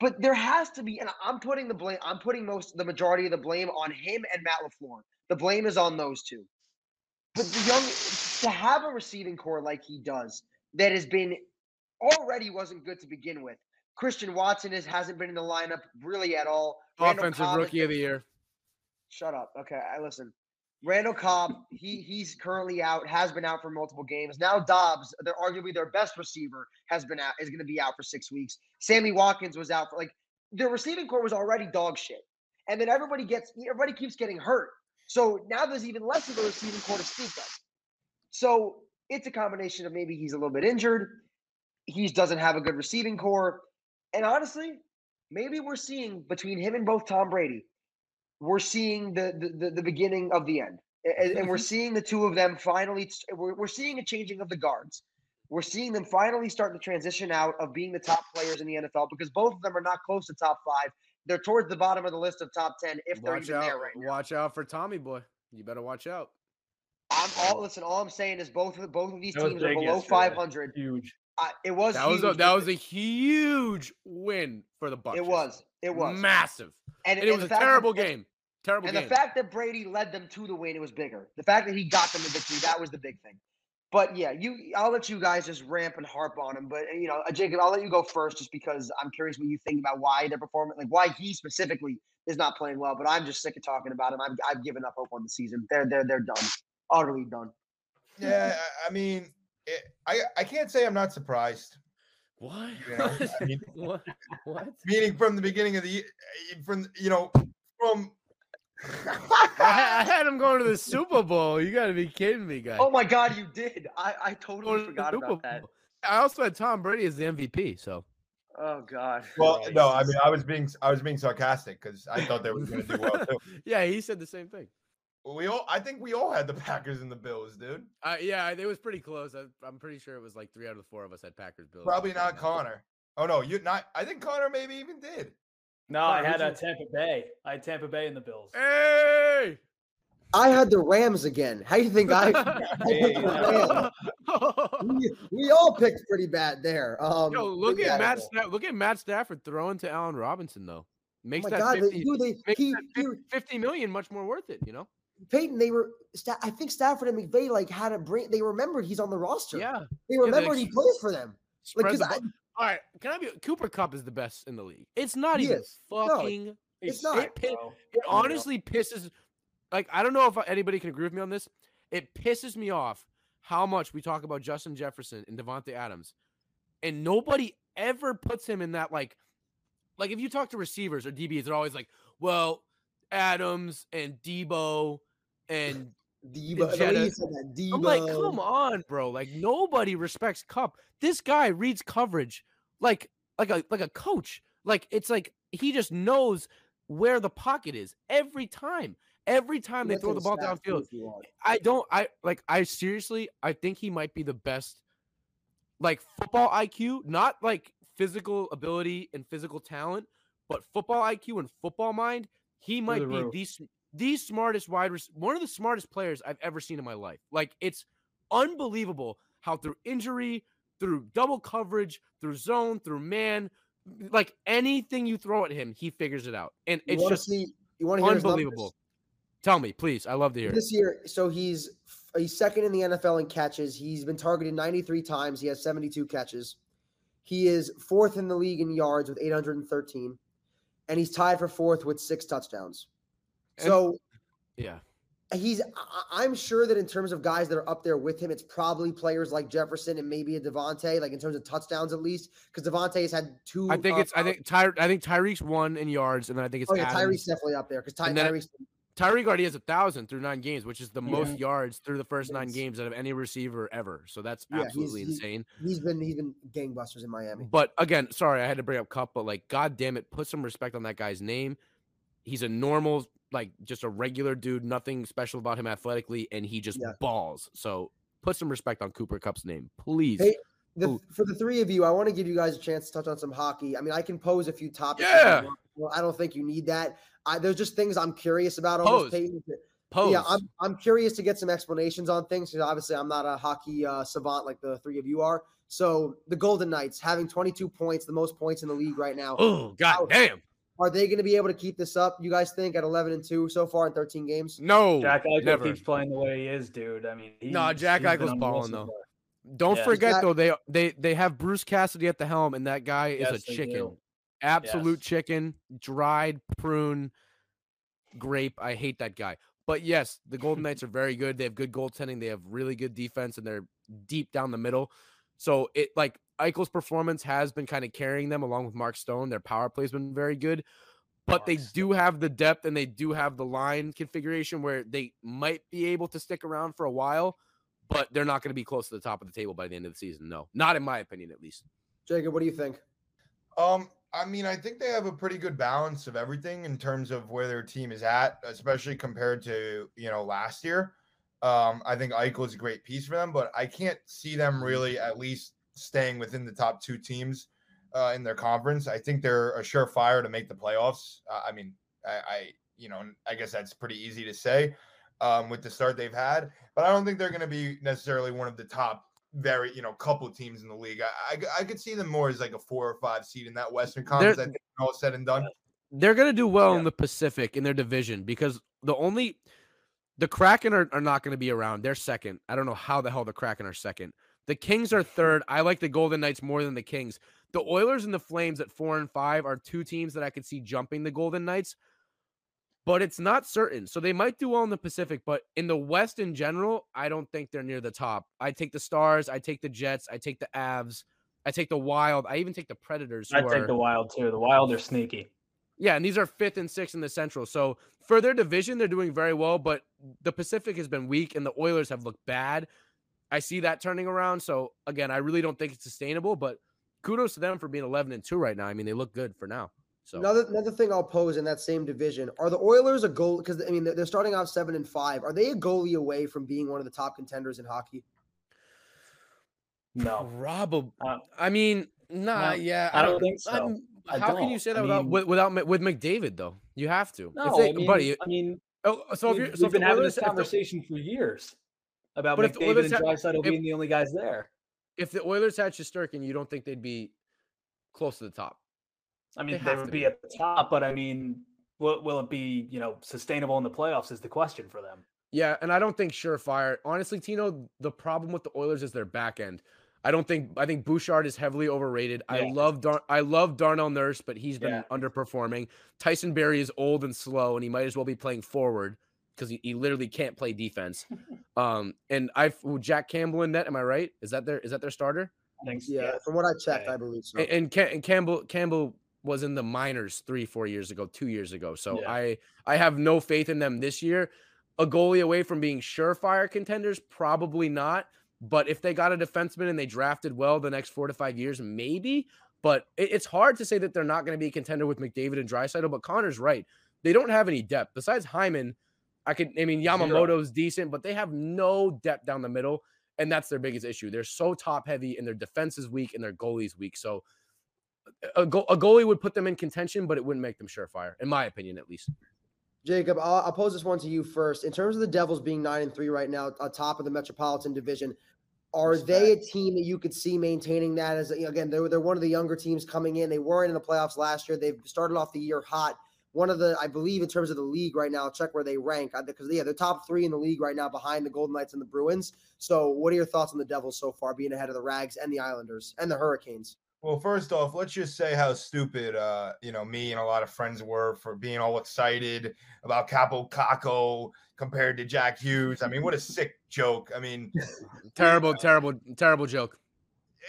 but there has to be, and I'm putting the blame. I'm putting most the majority of the blame on him and Matt LaFleur. The blame is on those two. But the young to have a receiving core like he does that has been already wasn't good to begin with. Christian Watson is hasn't been in the lineup really at all. Offensive rookie of the year. Shut up. Okay, I listen. Randall Cobb, he he's currently out, has been out for multiple games. Now Doubs, they're arguably their best receiver, has been out, is going to be out for six weeks. Sammy Watkins was out for like their receiving core was already dog shit, and then everybody gets everybody keeps getting hurt. So now there's even less of a receiving core to speak of. So it's a combination of maybe he's a little bit injured, he doesn't have a good receiving core, and honestly, maybe we're seeing between him and both Tom Brady we're seeing the the, the, the beginning of the end and, and we're seeing the two of them finally we're, we're seeing a changing of the guards we're seeing them finally starting to transition out of being the top players in the nfl because both of them are not close to top five they're towards the bottom of the list of top 10 if they're Watch even out! there right now Watch out for Tommy boy. You better watch out. i'm all listen all i'm saying is both of the, both of these That teams are below yesterday. 500 Huge. uh, it was That was a, huge, that was a huge win for the Bucs. it was it was massive, and, and it was a fact that- terrible game. Terrible And game. the fact that Brady led them to the win, it was bigger. The fact that he got them the victory, that was the big thing. But yeah, you, I'll let you guys just ramp and harp on him. But you know, uh, Jacob, I'll let you go first, just because I'm curious what you think about why they're performing, like why he specifically is not playing well. But I'm just sick of talking about him. I've, I've given up hope on the season. They're they're they're done, utterly done. Yeah, I I mean, it, I I can't say I'm not surprised. what? You know, I mean- what? What? Meaning from the beginning of the from you know, from I, I had him going to the Super Bowl. You got to be kidding me, guy. Oh my God, you did! I I totally Going to forgot Super about that. I also had Tom Brady as the MVP. So Oh God. well, no, I mean, I was being I was being sarcastic because I thought they were going to do well too. yeah, he said the same thing. We all, I think we all had the Packers and the Bills, dude. Uh, yeah, it was pretty close. I, I'm pretty sure it was like three out of the four of us had Packers Bills. Probably not. Connor. Oh no, you not. I think Connor maybe even did. No, Fine, I had who'd uh, Tampa Bay. I had Tampa Bay in the Bills. Hey! I had the Rams again. How do you think I? Hey, I we, we all picked pretty bad there. Um, Yo, look at Matt. Sta- look at Matt Stafford throwing to Allen Robinson though. Oh Makes my that God, 50, dude, they, makes he, that he, 50, 50 million much more worth it. You know? Peyton, they were. Sta- I think Stafford and McVay like had a brain. They remembered he's on the roster. Yeah. they they remembered he ex- plays for them. Like, the I, ball. All right, can I be? Cooper Kupp is the best in the league. It's not He even is. No, fucking. it's not. sucked, It- bro. It honestly pisses. Like I don't know if anybody can agree with me on this. It pisses me off how much we talk about Justin Jefferson and Davante Adams, and nobody ever puts him in that like, like if you talk to receivers or DBs, they're always like, well, Adams and Deebo and Deebo, the way Jetta. you said that, Deebo. I'm like, come on, bro. Like nobody respects Kupp. This guy reads coverage like like a like a coach. Like it's like he just knows where the pocket is every time. Every time they Look throw the ball downfield. if you want. I don't I like I seriously I think he might be the best like football IQ, not like physical ability and physical talent, but football IQ and football mind. He might the be the the smartest wide rec- one of the smartest players I've ever seen in my life. Like it's unbelievable how through injury, through double coverage, through zone, through man, like anything you throw at him, he figures it out. And You it's just see? You want to hear unbelievable. Tell me, please. I love to hear it. This year, so he's he's second in the NFL in catches. He's been targeted 93 times. He has 72 catches. He is fourth in the league in yards with 813, and he's tied for fourth with six touchdowns. So Yeah. he's I'm sure that in terms of guys that are up there with him, it's probably players like Jefferson and maybe a Davante, like in terms of touchdowns at least, because Davante has had two. I think uh, it's I think Ty I think Tyreek's one in yards, and then I think it's Oh yeah, Adams. Tyreek's definitely up there because Ty, Tyreek's Tyreek already has a thousand through nine games, which is the most yards through the first nine games out of any receiver ever. So that's Yeah, absolutely he's- insane. he's been he's been gangbusters in Miami. But again, sorry, I had to bring up Kupp, but like, god damn it, put some respect on that guy's name. He's a normal, like, just a regular dude, nothing special about him athletically, and he just Yeah. balls. So put some respect on Cooper Kupp's name, please. Hey, The, for the three of you, I want to give you guys a chance to touch on some hockey. I mean, I can pose a few topics. Yeah. Well, I don't think you need that. I, there's just things I'm curious about on this Pose. page. Pose. Yeah, I'm I'm curious to get some explanations on things because obviously I'm not a hockey uh, savant like the three of you are. So the Golden Knights having 22 points, the most points in the league right now. oh god damn. Are they going to be able to keep this up? You guys think at 11 and two so far in 13 games? No. Jack Eichel never. keeps playing the way he is, dude. I mean, No, he's- Jack he's Eichel's balling, though. for- Don't Yeah. forget That- though, they they they have Bruce Cassidy at the helm, and that guy is a chicken. do. Absolute Yes. chicken, dried prune, grape. I hate that guy. But yes, the Golden Knights are very good. They have good goaltending. They have really good defense, and they're deep down the middle. So it like Eichel's performance has been kind of carrying them along with Mark Stone. Their power play's been very good. But they Mark do have the depth and they do have the line configuration where they might be able to stick around for a while, but they're not going to be close to the top of the table by the end of the season. No, not in my opinion, at least. Jacob, what do you think? Um, I mean, I think they have a pretty good balance of everything in terms of where their team is at, especially compared to you know last year. Um, I think Eichel is a great piece for them, but I can't see them really at least staying within the top two teams uh, in their conference. I think they're a surefire to make the playoffs. Uh, I mean, I, I you know I guess that's pretty easy to say um, with the start they've had, but I don't think they're going to be necessarily one of the top very you know couple teams in the league. I, I I could see them more as like a four or five seed in that Western Conference. I think all said and done. They're going to do well Yeah. in the Pacific in their division because the only the Kraken are, are not going to be around. They're second. I don't know how the hell the Kraken are second. The Kings are third. I like the Golden Knights more than the Kings. The Oilers and the Flames at four and five are two teams that I could see jumping the Golden Knights, but it's not certain. So they might do well in the Pacific, but in the West in general, I don't think they're near the top. I take the Stars. I take the Jets. I take the Avs. I take the Wild. I even take the Predators. I'd take are- the Wild too. The Wild are sneaky. yeah, and these are fifth and sixth in the Central. So for their division, they're doing very well, but the Pacific has been weak and the Oilers have looked bad. I see that turning around. So again, I really don't think it's sustainable, but kudos to them for being 11 and 2 right now. I mean, they look good for now. So Another another thing I'll pose in that same division are the Oilers a goal because I mean they're they're starting off seven and five. Are they a goalie away from being one of the top contenders in hockey? No, probably. Uh, I mean, nah, no, yeah. I don't think so. I'm- I how can you don't. say I that without mean- with, without with McDavid though? You have to. No, they- I mean, buddy. I mean, Oh, so if we've, you're so we've been having this conversation for years about But McDavid and being the only guys there. if the Oilers had Shesterkin, you don't think they'd be close to the top? I mean, They they, would be, be. at the top, but I mean, will, will it be you know sustainable in the playoffs? Is the question for them. Yeah, and I don't think surefire. Honestly, Tino, the problem with the Oilers is their back end. I don't think I think Bouchard is heavily overrated. I love Dar- I love Darnell Nurse, but he's been Yeah. underperforming. Tyson Barrie is old and slow, and he might as well be playing forward because he, he literally can't play defense. um, and I Jack Campbell in net. Am I right? Is that their is that their starter? Thanks. think, Yeah, from what I checked, Yeah. I believe so. And, and, Ca- and Campbell Campbell was in the minors three four years ago, two years ago. So Yeah. I I have no faith in them this year. A goalie away from being surefire contenders, probably not. But if they got a defenseman and they drafted well the next four to five years, maybe. But it- it's hard to say that they're not going to be a contender with McDavid and Draisaitl. But Connor's right; they don't have any depth besides Hyman. I could, I mean, Zero. Yamamoto's decent, but they have no depth down the middle, and that's their biggest issue. They're so top heavy, and their defense is weak, and their goalie's weak. So a, go- a goalie would put them in contention, but it wouldn't make them surefire, in my opinion, at least. Jacob, I'll, I'll pose this one to you first. In terms of the Devils being nine and three right now, atop of the Metropolitan Division, are they a team that you could see maintaining that? As again, they're they're one of the younger teams coming in. They weren't in the playoffs last year. They've started off the year hot. One of the, I believe, in terms of the league right now. Check where they rank because yeah, they're top three in the league right now, behind the Golden Knights and the Bruins. So, what are your thoughts on the Devils so far, being ahead of the Rags and the Islanders and the Hurricanes? Well, first off, let's just say how stupid, uh, you know, me and a lot of friends were for being all excited about Kaapo Kakko compared to Jack Hughes. I mean, what a sick joke. I mean, Terrible, terrible, terrible joke.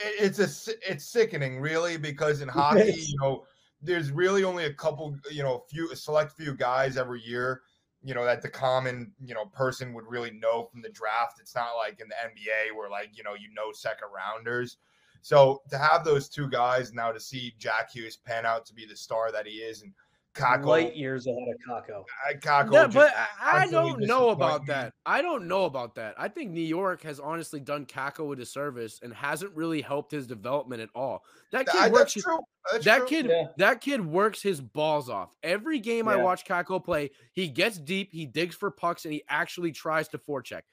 it- it's a it's sickening, really, because in hockey, you know, there's really only a couple, you know, a few a select few guys every year, you know, that the common, you know, person would really know from the draft. It's not like in the NBA where like, you know, you know second rounders. So to have those two guys now to see Jack Hughes pan out to be the star that he is and Kakko, light years ahead of Kakko. Kakko Yeah, but I, I don't know about that. I don't know about that. I think New York has honestly done Kakko a disservice and hasn't really helped his development at all. That kid I- works. that's his- true. That's that true. kid, Yeah. that kid works his balls off. Every game I watch Kakko play, he gets deep, he digs for pucks, and he actually tries to forecheck.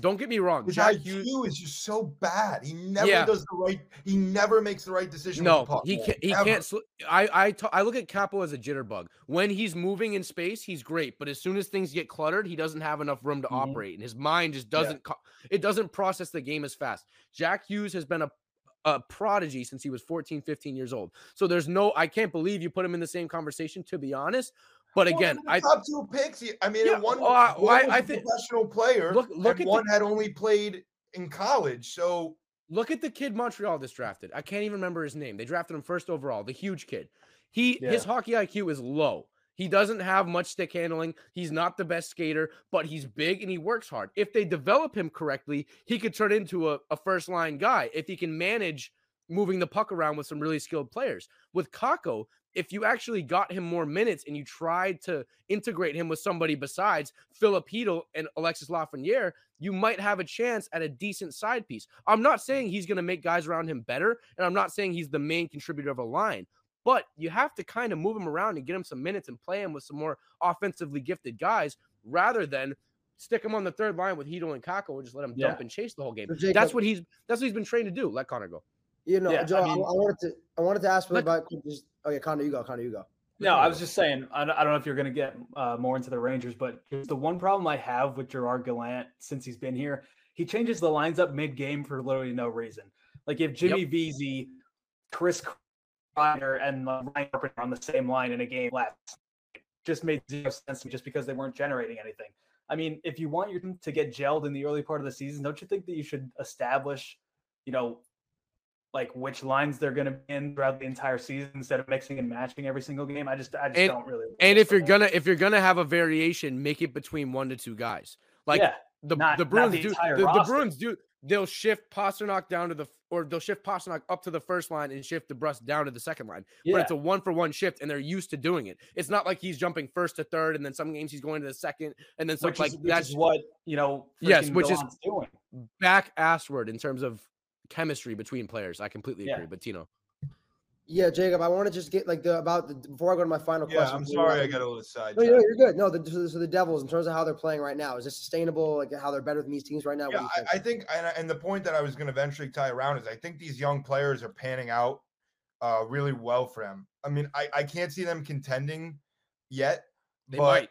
Don't get me wrong, His Jack IQ Hughes. is just so bad. He never Yeah. does the right. He never makes the right decision. No, with the puck. he can't. He Ever. can't. Sl- I I t- I look at Kaapo as a jitterbug. When he's moving in space, he's great. But as soon as things get cluttered, he doesn't have enough room to Mhm. operate, and his mind just doesn't. Co- it doesn't process the game as fast. Jack Hughes has been a a prodigy since he was 14, 15 years old. So there's no. I can't believe you put him in the same conversation. To be honest, but Well, again, they I top two picks. I mean, Yeah, one, well, I- one I- was I a think- professional player. Look- look at the- one had only played in college. So Look at the kid Montreal just drafted. I can't even remember his name. They drafted him first overall, the huge kid. He his hockey IQ is low. He doesn't have much stick handling. He's not the best skater, but he's big and he works hard. If they develop him correctly, he could turn into a, a first line guy if he can manage moving the puck around with some really skilled players. With Kakko, if you actually got him more minutes and you tried to integrate him with somebody besides Filip Chytil and Alexis Lafreniere, you might have a chance at a decent side piece. I'm not saying he's going to make guys around him better, and I'm not saying he's the main contributor of a line, but you have to kind of move him around and get him some minutes and play him with some more offensively gifted guys rather than stick him on the third line with Hedel and Kakko and just let him dump and chase the whole game. So, Jacob- that's what he's that's what he's been trained to do. Let Connor go. You know, Yeah, Joe, I mean- I wanted to I wanted to ask Let- about just oh yeah, Connor, you go, Connor, you go. No, I was just saying. I don't, I don't know if you're going to get uh, more into the Rangers, but the one problem I have with Gerard Gallant since he's been here. He changes the lines up mid-game for literally no reason. Like if Jimmy Vesey, Chris Kreider, and uh, Ryan Carpenter are on the same line in a game last, just made zero sense to me just because they weren't generating anything. I mean, if you want your team to get gelled in the early part of the season, don't you think that you should establish, you know, like which lines they're going to be in throughout the entire season instead of mixing and matching every single game? I just, I just And- don't really. And if you're gonna if you're gonna have a variation, make it between one to two guys. Like yeah, the not- the Bruins the do the, the. Bruins do they'll shift Pastrnak down to the or they'll shift Pastrnak up to the first line and shift the DeBrusk down to the second line. yeah, But it's a one for one shift and they're used to doing it. It's not like he's jumping first to third and then some games he's going to the second and then which, stuff is, like which that's is what you know. Yes, which is- doing. back assward in terms of chemistry between players. I completely Yeah. agree. But Tino. Yeah, Jacob, I want to just get like the about the before I go to my final yeah, question. I'm for you, sorry I um, got a little side. No, you're, you're good. No, the, so, so the Devils, in terms of how they're playing right now, is this sustainable? Like how they're better than these teams right now? Yeah, think? I, I think, and, and the point that I was going to eventually tie around is I think these young players are panning out uh, really well for them. I mean, I, I can't see them contending yet, They but might.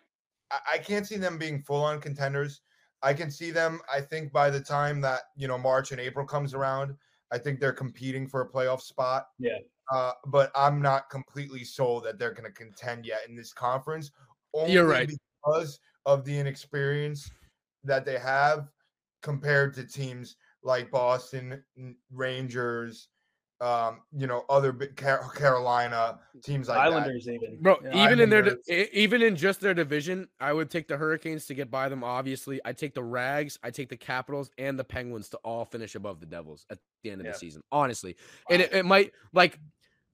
I, I can't see them being full on contenders. I can see them. I think by the time that you know March and April comes around, I think they're competing for a playoff spot. Yeah. Uh, but I'm not completely sold that they're going to contend yet in this conference. Only You're right. because of the inexperience that they have compared to teams like Boston Rangers, um, you know, other Car- Carolina teams like that. Islanders even. Bro, Yeah. even in their di- Islanders. even in just their division, I would take the Hurricanes to get by them. Obviously, I take the Rags, I take the Capitals, and the Penguins to all finish above the Devils at the end of Yeah. the season. Honestly, and it, it might like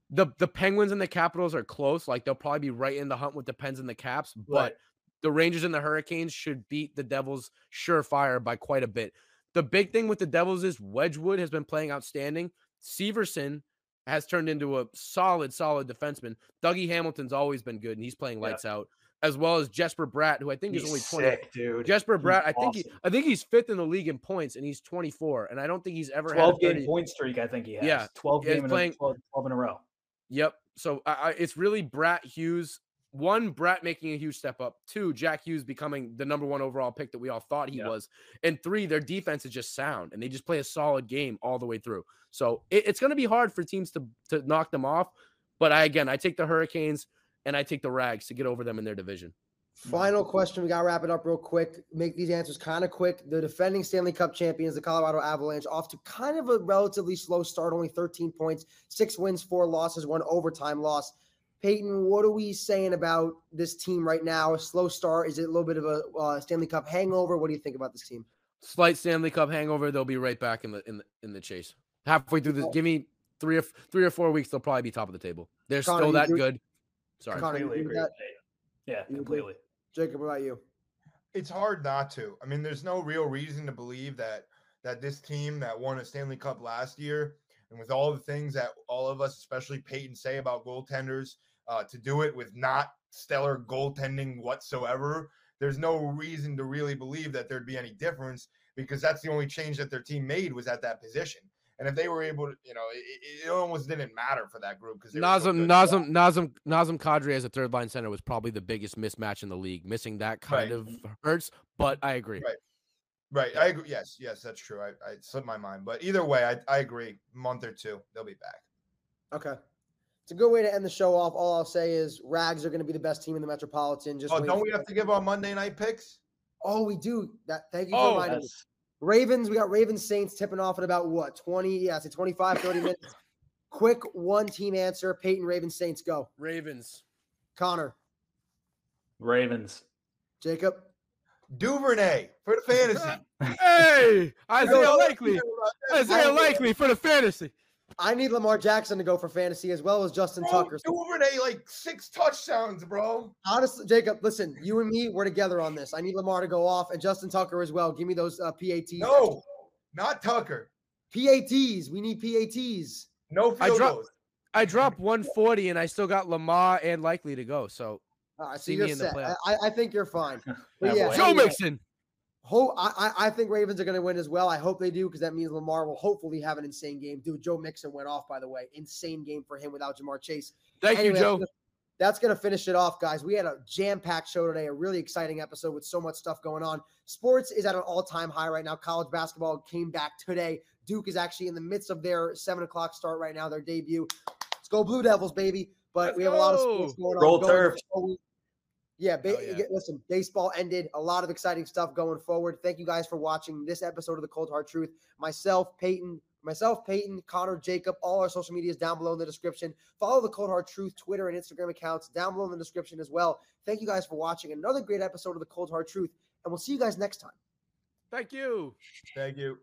the the Penguins and the Capitals are close. Like they'll probably be right in the hunt with the Pens and the Caps, but Right. the Rangers and the Hurricanes should beat the Devils surefire by quite a bit. The big thing with the Devils is Wedgwood has been playing outstanding. Severson has turned into a solid, solid defenseman. Dougie Hamilton's always been good, and he's playing Yeah. lights out, as well as Jesper Bratt, who I think He's is only twenty. sick, dude. Jesper He's Bratt, I think he. I think he's fifth in the league in points, and he's twenty four, and I don't think he's ever had a 12 game point streak, I think he has. Yeah, 12 yeah, he's game in playing- a, 12, 12 in a row. Yep. So I, I, it's really Bratt Hughes. One, Bratt making a huge step up. Two, Jack Hughes becoming the number one overall pick that we all thought he Yeah. was. And three, their defense is just sound and they just play a solid game all the way through. So it- it's going to be hard for teams to to knock them off. But I again, I take the Hurricanes and I take the Rags to get over them in their division. Final question. We got to wrap it up real quick. Make these answers kind of quick. The defending Stanley Cup champions, the Colorado Avalanche, off to kind of a relatively slow start, only 13 points, six wins, four losses, one overtime loss. Peyton, what are we saying about this team right now? A slow start? Is it a little bit of a uh, Stanley Cup hangover? What do you think about this team? Slight Stanley Cup hangover. They'll be right back in the in the in the chase. Halfway through this, Oh. give me three or three or four weeks. They'll probably be top of the table. They're Connor, still that agree- good. Sorry. Connor, completely agree agree with with Tate. Yeah, You completely. Jacob, what about you? it's hard not to. I mean, there's no real reason to believe that that this team that won a Stanley Cup last year, and with all the things that all of us, especially Peyton, say about goaltenders, uh, to do it with not stellar goaltending whatsoever, there's no reason to really believe that there'd be any difference because that's the only change that their team made was at that position. And if they were able to, you know, it, it almost didn't matter for that group because Nazem Nazem Nazem Nazem Kadri as a third line center was probably the biggest mismatch in the league. Missing that kind Right. of hurts, but I agree. Right. Right. I agree. Yes. Yes, that's true. I, I slipped my mind. But either way, I, I agree. Month or two, they'll be back. Okay. It's a good way to end the show off. All I'll say is Rags are going to be the best team in the Metropolitan. Just Oh, don't we have to give our Monday night picks? Oh, we do. That thank you for Oh, reminding me. Ravens, we got Ravens Saints tipping off at about what 20, yeah, say 25, 30 minutes. Quick one team answer. Peyton Ravens Saints go. Ravens. Conor, Ravens. Jacob, Duvernay for the fantasy. Hey, Isaiah No, Likely. Isaiah Likely for the fantasy. I need Lamar Jackson to go for fantasy as well as Justin Bro, Tucker. So Duvernay like six touchdowns, bro. honestly, Jacob, listen, you and me, we're together on this. I need Lamar to go off and Justin Tucker as well. Give me those uh, PATs. No, not Tucker. PATs. We need PATs. No I field dropped- goals. I dropped 140 and I still got Lamar and Likely to go. So All right, so See you're me in the set. playoffs. I, I think you're fine. Yeah. Joe anyway, Mixon. Ho- I, I I think Ravens are going to win as well. I hope they do because that means Lamar will hopefully have an insane game. Dude, Joe Mixon went off, by the way. Insane game for him without Ja'Marr Chase. Thank Anyway, you, Joe. That's going to finish it off, guys. We had a jam packed show today, a really exciting episode with so much stuff going on. Sports is at an all time high right now. College basketball came back today. Duke is actually in the midst of their seven o'clock start right now, their debut. Let's go, Blue Devils, baby. But Let's we have a lot of sports going on. Roll going Terps. forward. Yeah, ba- Oh, yeah. listen, baseball ended. A lot of exciting stuff going forward. Thank you guys for watching this episode of the Cold Hard Truth. Myself, Peyton, myself, Peyton, Conor, Jacob, all our social medias down below in the description. Follow the Cold Hard Truth Twitter and Instagram accounts down below in the description as well. Thank you guys for watching another great episode of the Cold Hard Truth, and we'll see you guys next time. Thank you. Thank you.